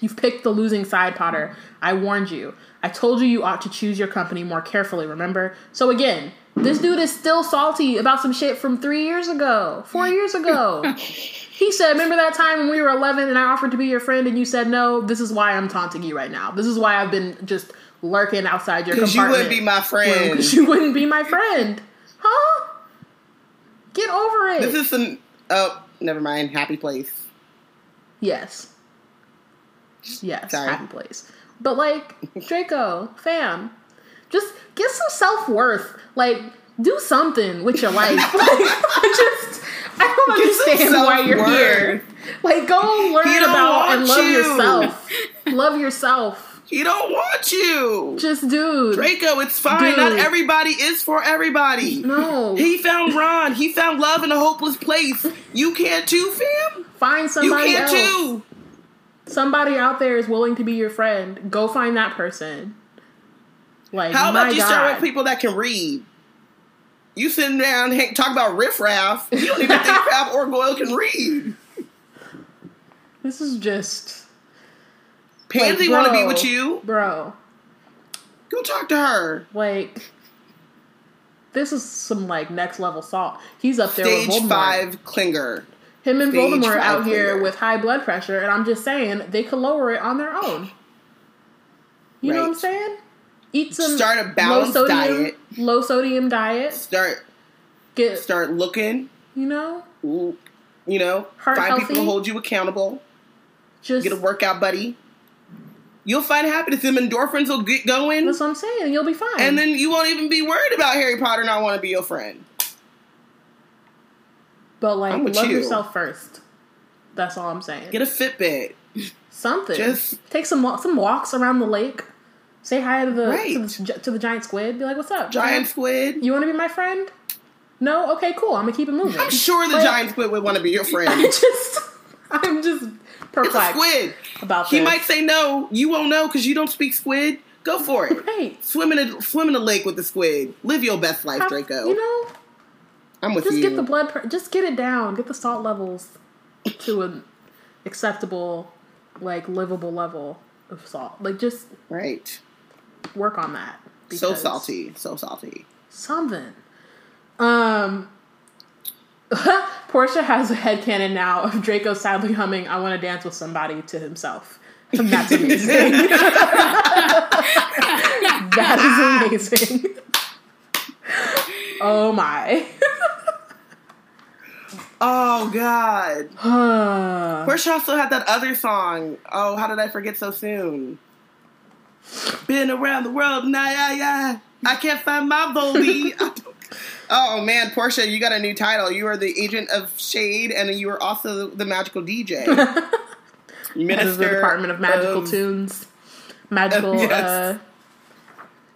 You've picked the losing side, Potter. I warned you. I told you you ought to choose your company more carefully, remember? So again, this dude is still salty about some shit from three years ago, four years ago. he said, Remember that time when we were 11 and I offered to be your friend and you said no? This is why I'm taunting you right now. This is why I've been just lurking outside your Because you wouldn't be my friend. Because you wouldn't be my friend. Huh? Get over it. This is some. Oh, never mind. Happy place. Yes. Yes, Sorry. happy place. But like, Draco, fam, just get some self worth. Like, do something with your life. like, I just, I don't understand why you're here. Like, go learn about and love you. yourself. love yourself. He don't want you. Just, dude. Draco, it's fine. Dude. Not everybody is for everybody. no. He found Ron. He found love in a hopeless place. You can't too, fam. Find somebody. You can't else. too. Somebody out there is willing to be your friend. Go find that person. Like, How about you God. start with people that can read? You sitting down hey, talk about riffraff. You don't even think Raff or Goyle can read. This is just, Pansy Like, want to be with you. bro. Go talk to her. Like, this is some like next level salt. He's up there Stage with Voldemort. five Klinger. Him and stage Voldemort five out here clear. with high blood pressure, and I'm just saying they could lower it on their own. You know what I'm saying? Eat some Start a balanced low sodium, diet. low sodium diet. Start Get start looking. you know, You know, find people healthy. to hold you accountable. just Get a workout buddy. You'll find happiness. Them endorphins will get going, that's what I'm saying. You'll be fine. and then you won't even be worried about Harry Potter not want to be your friend. but like, love you. yourself first. That's all I'm saying. Get a Fitbit. Something. Just- take some some walks around the lake. Say hi to the, Right. to the to the giant squid. Be like, "What's up, Giant squid. You want to be my friend? No. Okay, cool. I'm gonna keep it moving. I'm sure the giant squid would want to be your I friend. just, I'm just perplexed squid. about He this. might say no. You won't know because you don't speak squid. Go for it. Right. Swim in a swim in a lake with the squid. Live your best life, Have- Draco. You know, I'm with just you. get the blood. Pr- just get it down. Get the salt levels. to an acceptable, like livable level of salt. Like just Right. Work on that. So salty. So salty. Something. Um Portia has a head headcanon now of Draco sadly humming I wanna dance with somebody to himself. And that's amazing. that is amazing. oh my. Oh God. Portia also had that other song. Oh, how did I forget so soon? Been around the world, nah, yeah, yeah. I can't find my Voldy. Oh man, Portia, you got a new title. You are the agent of shade, and you are also the, the magical DJ. Minister of the Department of Magical of- Tunes. Magical Yes. uh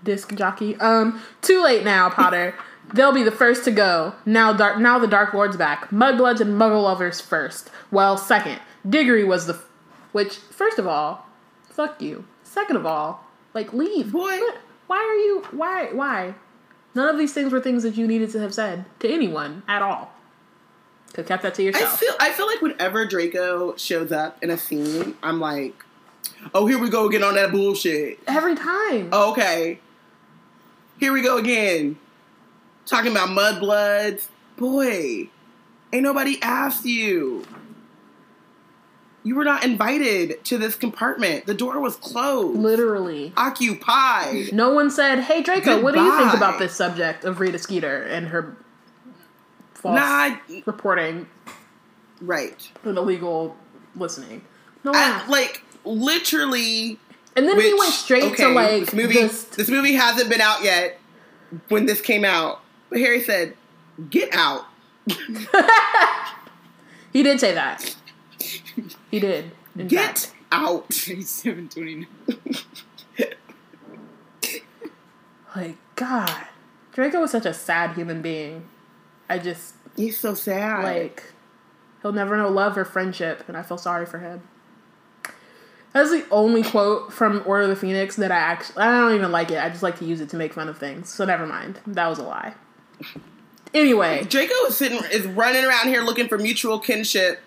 disc jockey. Um too late now, Potter. They'll be the first to go. Now dark now the Dark Lord's back. Mudbloods and Muggle lovers first. Well, second. Diggory was the f- which first of all, fuck you. Second of all, like leave. Boy. What? Why are you why why? None of these things were things that you needed to have said to anyone at all. Could have kept that to yourself. I feel I feel like whenever Draco shows up in a scene, I'm like, oh, here we go again on that bullshit. Every time. Oh, okay. Here we go again. Talking about mudbloods. Boy, ain't nobody asked you. You were not invited to this compartment. The door was closed. Literally. Occupied. No one said, "Hey Draco, what do you think about this subject of Rita Skeeter and her false Nah, reporting right. and illegal listening?" No one. I, like literally. and then he went straight okay, to like this movie. this. This movie hasn't been out yet when this came out. But Harry said, "Get out." He did say that. He did. Get fact. out. 729. Like God, Draco was such a sad human being. I just He's so sad. like he'll never know love or friendship, and I feel sorry for him. That's the only quote from Order of the Phoenix that I actually I don't even like it. I just like to use it to make fun of things. So never mind. That was a lie. Anyway, Draco is sitting is running around here looking for mutual kinship.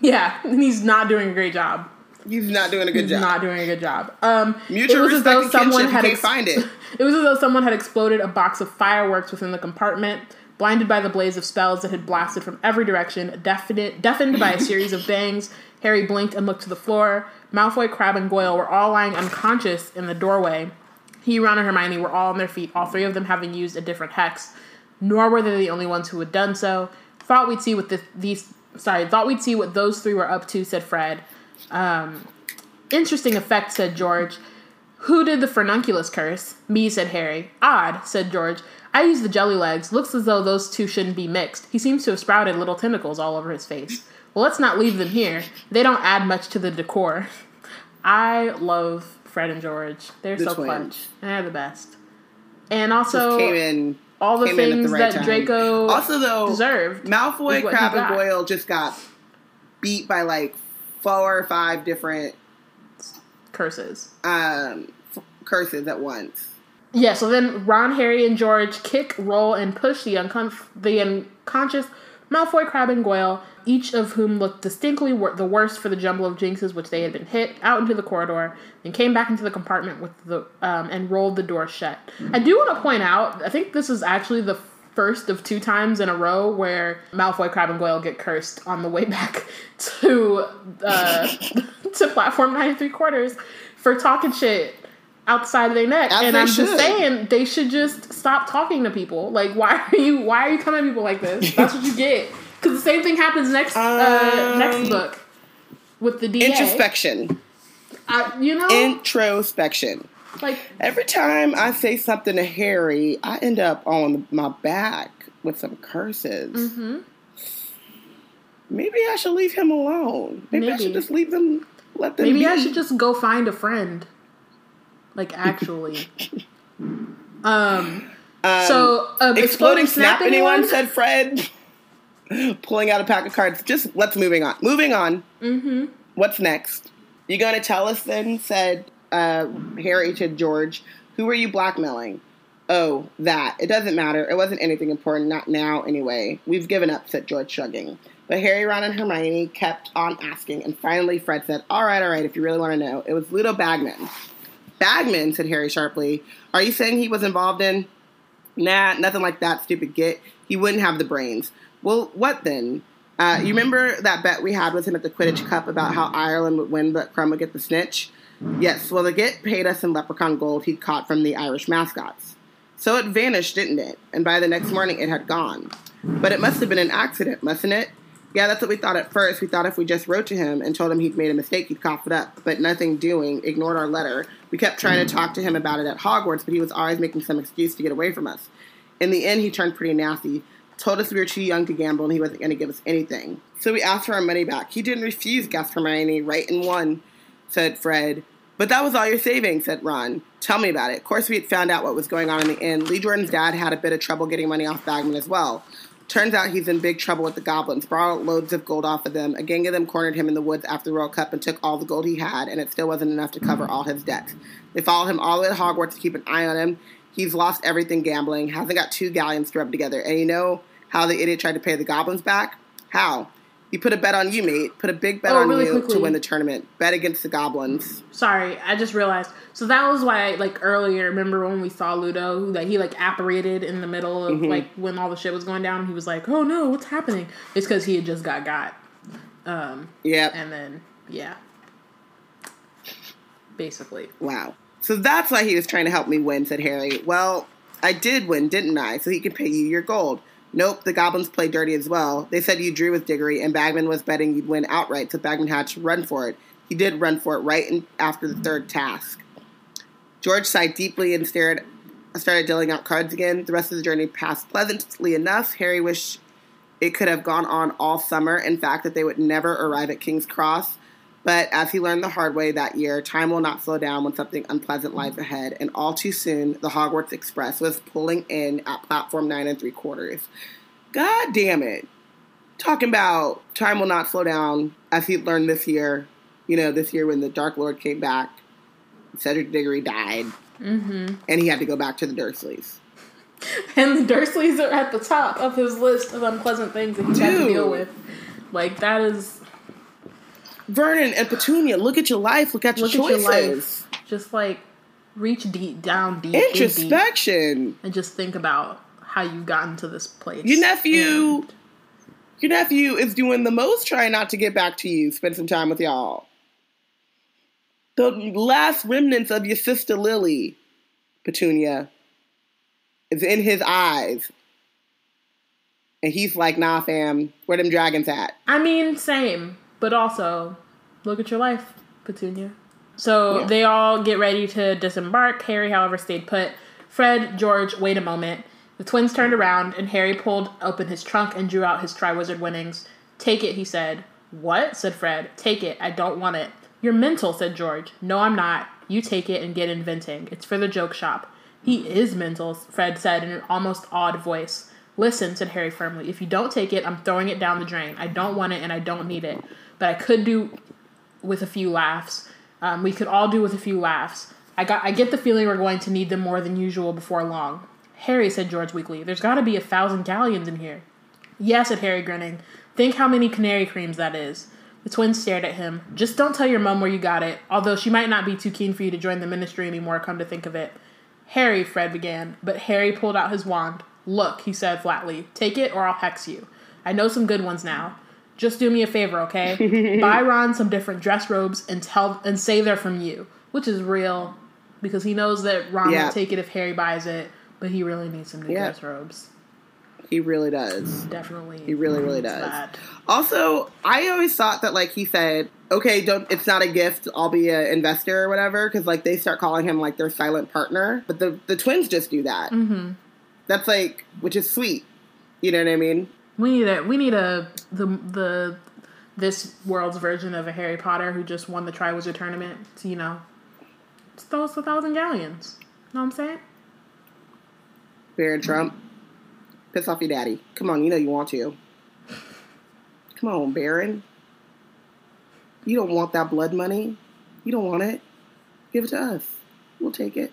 Yeah, and he's not doing a great job. He's not doing a good He's job. not doing a good job. Um, Mutual it was as though someone had can't find it. It was as though someone had exploded a box of fireworks within the compartment. Blinded by the blaze of spells that had blasted from every direction, deafened, deafened by a series of bangs, Harry blinked and looked to the floor. Malfoy, Crabbe, and Goyle were all lying unconscious in the doorway. He, Ron, and Hermione were all on their feet, all three of them having used a different hex. Nor were they the only ones who had done so. Thought we'd see what the, these. Sorry, thought we'd see what those three were up to," said Fred. Um, Interesting effect, said George. Who did the furnunculus curse? Me, said Harry. Odd, said George. I used the jelly legs. Looks as though those two shouldn't be mixed. He seems to have sprouted little tentacles all over his face. Well, let's not leave them here. They don't add much to the decor. I love Fred and George. They're The so twins. clutch. They're the best. And Just also, came in. All the came in at the things right that time. Draco Also, though, deserved. Malfoy, is what he Crabbe, and. Goyle just got beat by like four or five different curses. um, f- curses at once. Yeah, so then Ron, Harry, and George kick, roll, and push the, uncon- the unconscious Malfoy, Crabbe, and Goyle, each of whom looked distinctly wor- the worst for the jumble of jinxes which they had been hit, out into the corridor, and came back into the compartment with the um, and rolled the door shut. I do want to point out, I think this is actually the first of two times in a row where Malfoy, Crabbe, and Goyle get cursed on the way back to uh, to platform nine and three quarters for talking shit outside of their neck. As and I'm just saying they should just stop talking to people. Like, why are you why are you coming at people like this? That's what you get. Because the same thing happens next uh, Um, next book with the DA. Introspection. I, you know, Introspection. like Every time I say something to Harry, I end up on my back with some curses. Mm-hmm. Maybe I should leave him alone. Maybe, I should just leave them. Let them. maybe be. I should just go find a friend. Like actually. um. Um, So um, exploding snap. Anyone anyone? said Fred? Pulling out a pack of cards. Just let's moving on. Moving on. Mm-hmm. What's next? You gonna tell us then? Said uh, Harry to George. Who are you blackmailing? Oh, that. It doesn't matter. It wasn't anything important. Not now, anyway. We've given up, said George, shrugging. But Harry, Ron, and Hermione kept on asking, and finally Fred said, All right, all right, if you really want to know. It was Ludo Bagman. Bagman, said Harry sharply. Are you saying he was involved in? Nah, nothing like that, stupid git. He wouldn't have the brains. Well, what then? Uh, you remember that bet we had with him at the Quidditch Cup about how Ireland would win but Krum would get the snitch? Yes, well, the git paid us in leprechaun gold he'd caught from the Irish mascots. So it vanished, didn't it? And by the next morning, it had gone. But it must have been an accident, mustn't it? Yeah, that's what we thought at first. We thought if we just wrote to him and told him he'd made a mistake, he'd cough it up. But nothing doing, ignored our letter. We kept trying to talk to him about it at Hogwarts, but he was always making some excuse to get away from us. In the end, he turned pretty nasty. Told us we were too young to gamble and he wasn't going to give us anything. So we asked for our money back. He didn't refuse, gasped Hermione. Right in one, said Fred. But that was all your savings, said Ron. Tell me about it. Of course, we had found out what was going on in the inn. Lee Jordan's dad had a bit of trouble getting money off Bagman as well. Turns out he's in big trouble with the goblins. Borrowed loads of gold off of them. A gang of them cornered him in the woods after the World Cup and took all the gold he had, and it still wasn't enough to cover all his debts. They followed him all the way to Hogwarts to keep an eye on him. He's lost everything gambling, hasn't got two galleons to rub together. And you know how the idiot tried to pay the goblins back? How? He put a bet on you, mate. Put a big bet Oh, on really you quickly. to win the tournament. Bet against the goblins. Sorry, I just realized. So that was why, like earlier, remember when we saw Ludo that he like apparated in the middle of like when all the shit was going down. He was like, "Oh no, what's happening?" It's because he had just got got, um, Yep. and then yeah, basically. Wow. So that's why he was trying to help me win, said Harry. Well, I did win, didn't I? So he could pay you your gold. Nope, the goblins played dirty as well. They said you drew with Diggory, and Bagman was betting you'd win outright, so Bagman had to run for it. He did run for it right in, after the third task. George sighed deeply and stared, started dealing out cards again. The rest of the journey passed pleasantly enough. Harry wished it could have gone on all summer. In fact, that they would never arrive at King's Cross. But as he learned the hard way that year, time will not slow down when something unpleasant lies ahead. And all too soon, the Hogwarts Express was pulling in at platform nine and three quarters. God damn it. Talking about time will not slow down as he learned this year. You know, this year when the Dark Lord came back, Cedric Diggory died, Mm-hmm. and he had to go back to the Dursleys. And the Dursleys are at the top of his list of unpleasant things that he had to deal with. Like that is Vernon and Petunia, look at your life, look at your look at choices. your life. Just like reach deep down deep, deep, deep Introspection. and just think about how you've gotten to this place. Your nephew, And- your nephew is doing the most trying not to get back to you, spend some time with y'all. The last remnants of your sister Lily, Petunia, is in his eyes. And he's like, nah, fam, where them dragons at? I mean, same, but also look at your life, Petunia. So Yeah. they all get ready to disembark. Harry, however, stayed put. Fred, George, wait a moment. The twins turned around, and Harry pulled open his trunk and drew out his Triwizard winnings. Take it, he said. What? said Fred. Take it. I don't want it. You're mental, said George. No, I'm not. You take it and get inventing. It's for the joke shop. He is mental, Fred said in an almost awed voice. Listen, said Harry firmly. If you don't take it, I'm throwing it down the drain. I don't want it and I don't need it. But I could do with a few laughs. Um, we could all do with a few laughs. I got. I get the feeling we're going to need them more than usual before long. Harry said George weakly. There's got to be a thousand galleons in here. Yes, said Harry, grinning. Think how many canary creams that is. The twins stared at him. Just don't tell your mum where you got it, although she might not be too keen for you to join the ministry anymore, come to think of it. Harry, Fred began, but Harry pulled out his wand. Look, he said flatly, take it or I'll hex you. I know some good ones now. Just do me a favor, okay? Buy Ron some different dress robes and tell and say they're from you, which is real because he knows that Ron Yeah. will take it if Harry buys it, but he really needs some new Yeah. dress robes. He really does. Definitely, He really, really does. that. Also, I always thought that like he said, okay, don't. It's not a gift. I'll be an investor or whatever. Because like they start calling him like their silent partner, but the the twins just do that. Mm-hmm. That's like, which is sweet. You know what I mean? We need a we need a the the this world's version of a Harry Potter who just won the Triwizard tournament. To, you know, just throw us a thousand galleons. Know what I'm saying? Barron Trump, piss off your daddy. Come on, you know you want to. Come on, Barron. You don't want that blood money. You don't want it. Give it to us. We'll take it.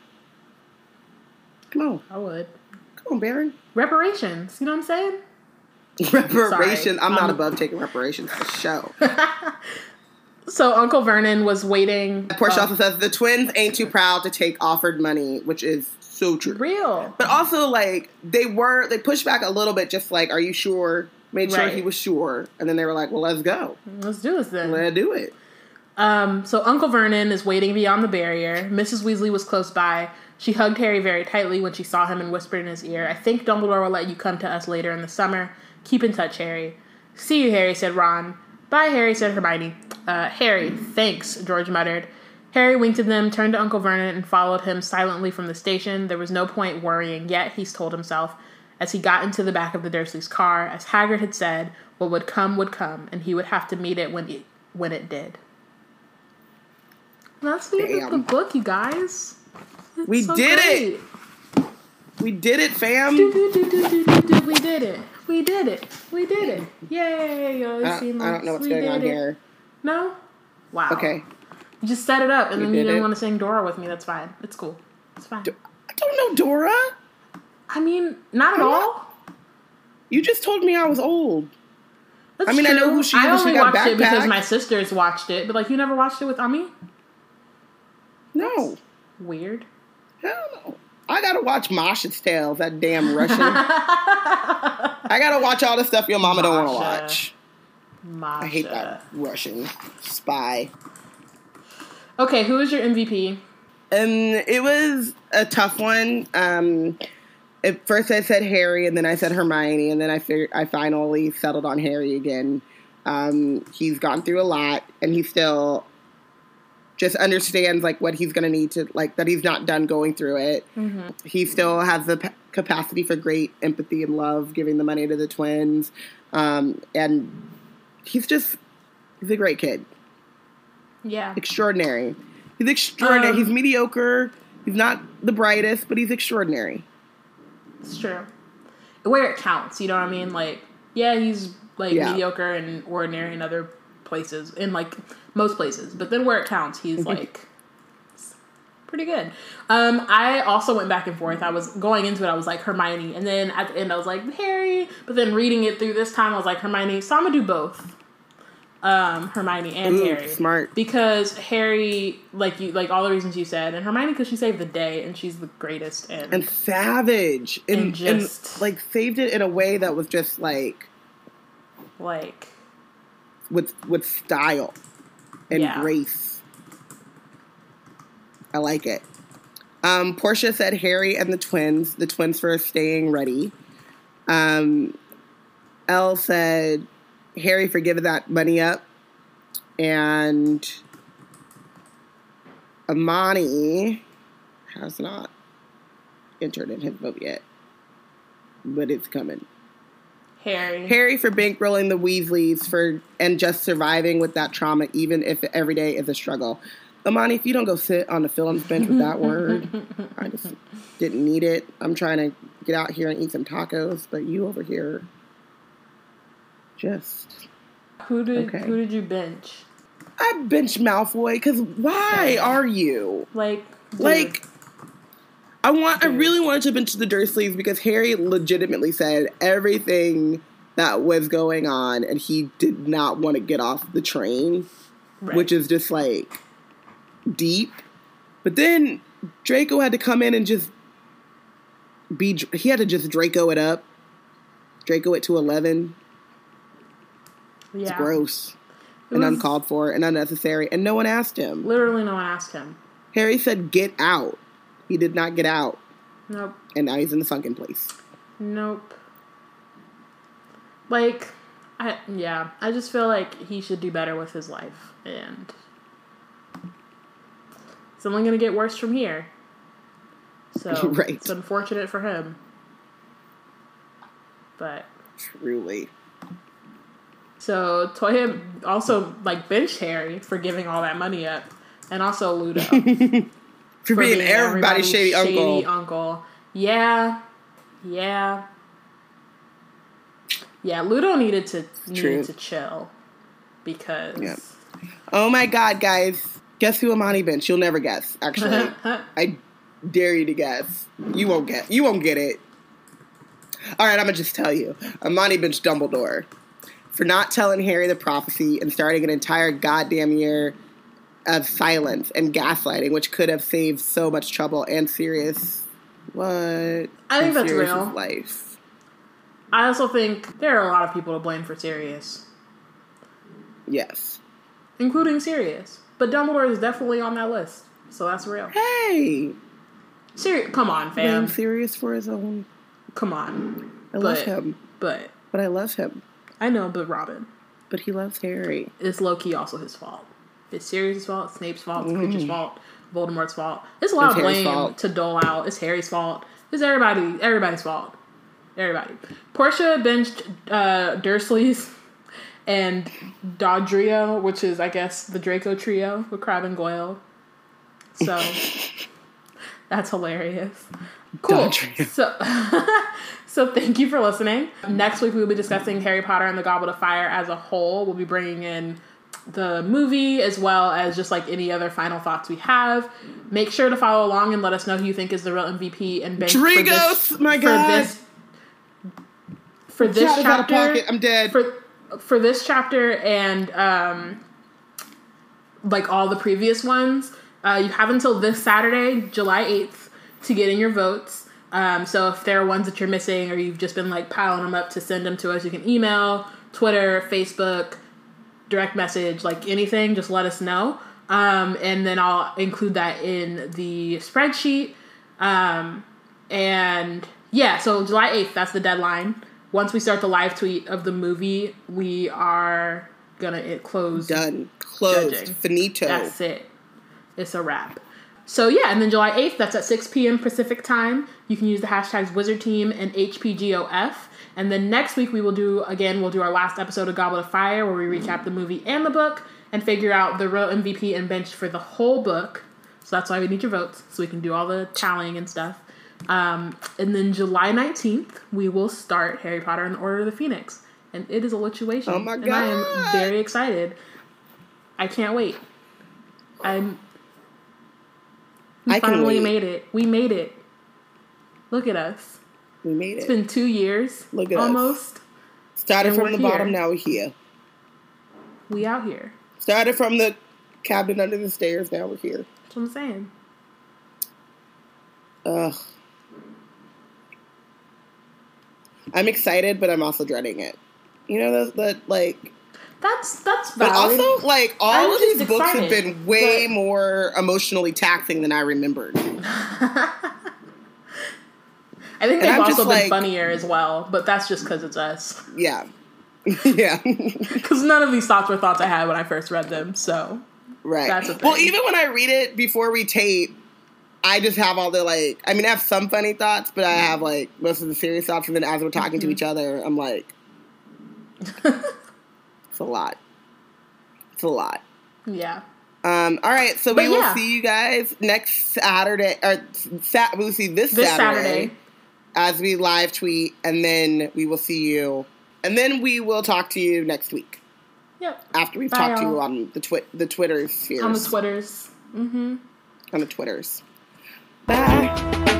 Come on, I would. come on, Barron. Reparations. You know what I'm saying? Reparation. I'm not Um, above taking reparations for show. So Uncle Vernon was waiting. Portia uh, also says the twins ain't too proud to take offered money, which is so true. real. But also, like they were, they pushed back a little bit, just like, "Are you sure?" Made sure Right. he was sure, and then they were like, "Well, let's go, Let's do this then. let's do it." Um, so Uncle Vernon is waiting beyond the barrier. Mrs. Weasley was close by. She hugged Harry very tightly when she saw him and whispered in his ear, I think Dumbledore will let you come to us later in the summer. Keep in touch, Harry. See you, Harry, said Ron. Bye, Harry, said Hermione. Uh, Harry, thanks, George muttered. Harry winked at them, turned to Uncle Vernon, and followed him silently from the station. There was no point worrying yet, he told himself, as he got into the back of the Dursleys' car. As Hagrid had said, what would come would come, and he would have to meet it when it, when it did. That's the end of the book, you guys. It's We so did great. it. We did it, fam. Do, do, do. We did it. We did it. We did it. Yay! I, I don't know what's we going did on it. here. No? Wow. Okay, You just set it up and We then you did didn't it. want to sing Dora with me. That's fine. It's cool. It's fine. I don't know, Dora. I mean, not at I'm all. not- You just told me I was old. That's I mean, I know who she I is, she only got watched it because my sisters watched it, but like you never watched it with Ami? No, Weird. hell no. I gotta watch Masha's Tales. That damn Russian. I gotta watch all the stuff your mama don't want to watch. Masha. I hate that Russian spy. Okay, who is your MVP? Um, it was a tough one. Um, at first I said Harry, and then I said Hermione, and then I figured I finally settled on Harry again. Um, he's gone through a lot, and he still just understands like what he's going to need to like that he's not done going through it. He still has the p- capacity for great empathy and love, giving the money to the twins, um, and he's just he's a great kid Yeah. extraordinary. He's extraordinary. Um, he's mediocre. He's not the brightest, but he's extraordinary. It's true. Where it counts, you know what I mean? Like, yeah, he's like Yeah. mediocre and ordinary in other places, in like most places. But then where it counts, he's like pretty good. Um, I also went back and forth. I was going into it, I was like Hermione, and then at the end, I was like Harry. But then reading it through this time, I was like Hermione. So I'm gonna do both. Um, Hermione and Ooh, Harry, smart. because Harry, like you, like all the reasons you said, and Hermione because she saved the day and she's the greatest. And, And savage. And, And and, just- like saved it in a way that was just like like with with style and Yeah. grace. I like it. Um, Portia said Harry and the twins, the twins for staying ready. Um, Elle said Harry for giving that money up. And Amani has not entered in his vote yet, but it's coming. Harry. Harry for bankrolling the Weasleys for and just surviving with that trauma, even if every day is a struggle. Amani, if you don't go sit on the films bench with that word, I just didn't need it. I'm trying to get out here and eat some tacos, but you over here just Who did Okay. who did you bench? I bench Malfoy because why are you Like dude, like? I want. I mm. really wanted to bench the Dursleys because Harry legitimately said everything that was going on, and he did not want to get off the train. right. which is just like deep. But then Draco had to come in and just be. He had to just Draco it up, Draco it to eleven. It's gross It and uncalled for and unnecessary, and no one asked him. Literally, no one asked him. Harry said, "Get out." He did not get out, Nope. and now he's in the sunken place. Nope. Like, I yeah, I just feel like he should do better with his life, and it's only gonna get worse from here. So Right. it's unfortunate for him, but Truly, so Toya also like benched Harry for giving all that money up, and also Ludo. for, being, everybody's everybody's shady, uncle. uncle. Yeah, yeah, yeah. Ludo needed to True. needed to chill because Yeah. Oh my god, guys! Guess who Amani bench? You'll never guess. Actually, I Dare you to guess. You won't get. You won't get it. All right, I'm gonna just tell you. Amani Bench Dumbledore for not telling Harry the prophecy and starting an entire goddamn year of silence and gaslighting, which could have saved so much trouble and serious What? I think that's real. Life. I also think there are a lot of people to blame for Sirius, Yes. including Sirius. But Dumbledore is definitely on that list, so that's real. Hey, Sirius, come on, blame fam. Sirius for his own. Come on. I love him, But but I love him. I know, but Robin. But he loves Harry. It's low key also his fault. It's Sirius' fault, Snape's fault, it's Kreacher's Mm. fault, Voldemort's fault. It's a lot It's of Harry's blame fault. to dole out. It's Harry's fault. It's everybody everybody's fault. Everybody. Portia benched uh, Dursley's and Dodrio, which is I guess the Draco trio with Crabbe and Goyle. So that's hilarious. Cool. So, so thank you for listening. Next week we will be discussing Harry Potter and the Goblet of Fire as a whole. We'll be bringing in the movie as well as just like any other final thoughts we have. Make sure to follow along and let us know who you think is the real MVP and bench for this, My for this for this Cat is out of chapter pocket. I'm dead. for for this chapter and um like all the previous ones uh, you have until this saturday july 8th to get in your votes um, so if there are ones that you're missing or you've just been like piling them up to send them to us you can email twitter facebook direct message like anything just let us know um, and then i'll include that in the spreadsheet um, and yeah, so July 8th, that's the deadline. Once we start the live tweet of the movie, we are gonna it close. Done. Closed. Judging. Finito. That's it. It's a wrap. So yeah, and then July 8th, that's at 6 p.m. Pacific time. You can use the hashtags Wizard Team and HPGOF. And then next week we will do again, we'll do our last episode of Goblet of Fire where we recap the movie and the book and figure out the real MVP and bench for the whole book. So that's why we need your votes, so we can do all the tallying and stuff. Um, and then July 19th, we will start Harry Potter and the Order of the Phoenix. And it is a situation. Oh my god. And I am very excited. I can't wait. I'm. We I finally made it. We made it. Look at us. We made It's it. been two years. Look at us. almost. Started and from the here. bottom, now we're here. We out here. Started from the cabin under the stairs, now we're here. That's what I'm saying. Ugh. I'm excited, but I'm also dreading it. You know, that, that like, That's that's valid. but also like all I'm of these books have been way but- more emotionally taxing than I remembered. I think and they've I'm also been like- funnier as well, but that's just because it's us. Yeah, yeah, Because none of these thoughts were thoughts I had when I first read them. So right. That's a Well, even when I read it before we tape, I just have all the like. I mean, I have some funny thoughts, but I have like most of the serious thoughts, and then as we're talking Mm-hmm. to each other, I'm like, it's a lot. It's a lot. yeah, Um, all right, so But we will yeah. see you guys next Saturday, or sa- we'll see this, this Saturday, Saturday. As we live tweet, and then we will see you, and then we will talk to you next week Yep. after we've Bye, talked to y'all. you on the twi- the Twitter spheres, On the Twitters. Mm-hmm. on the Twitters. Bye. Bye.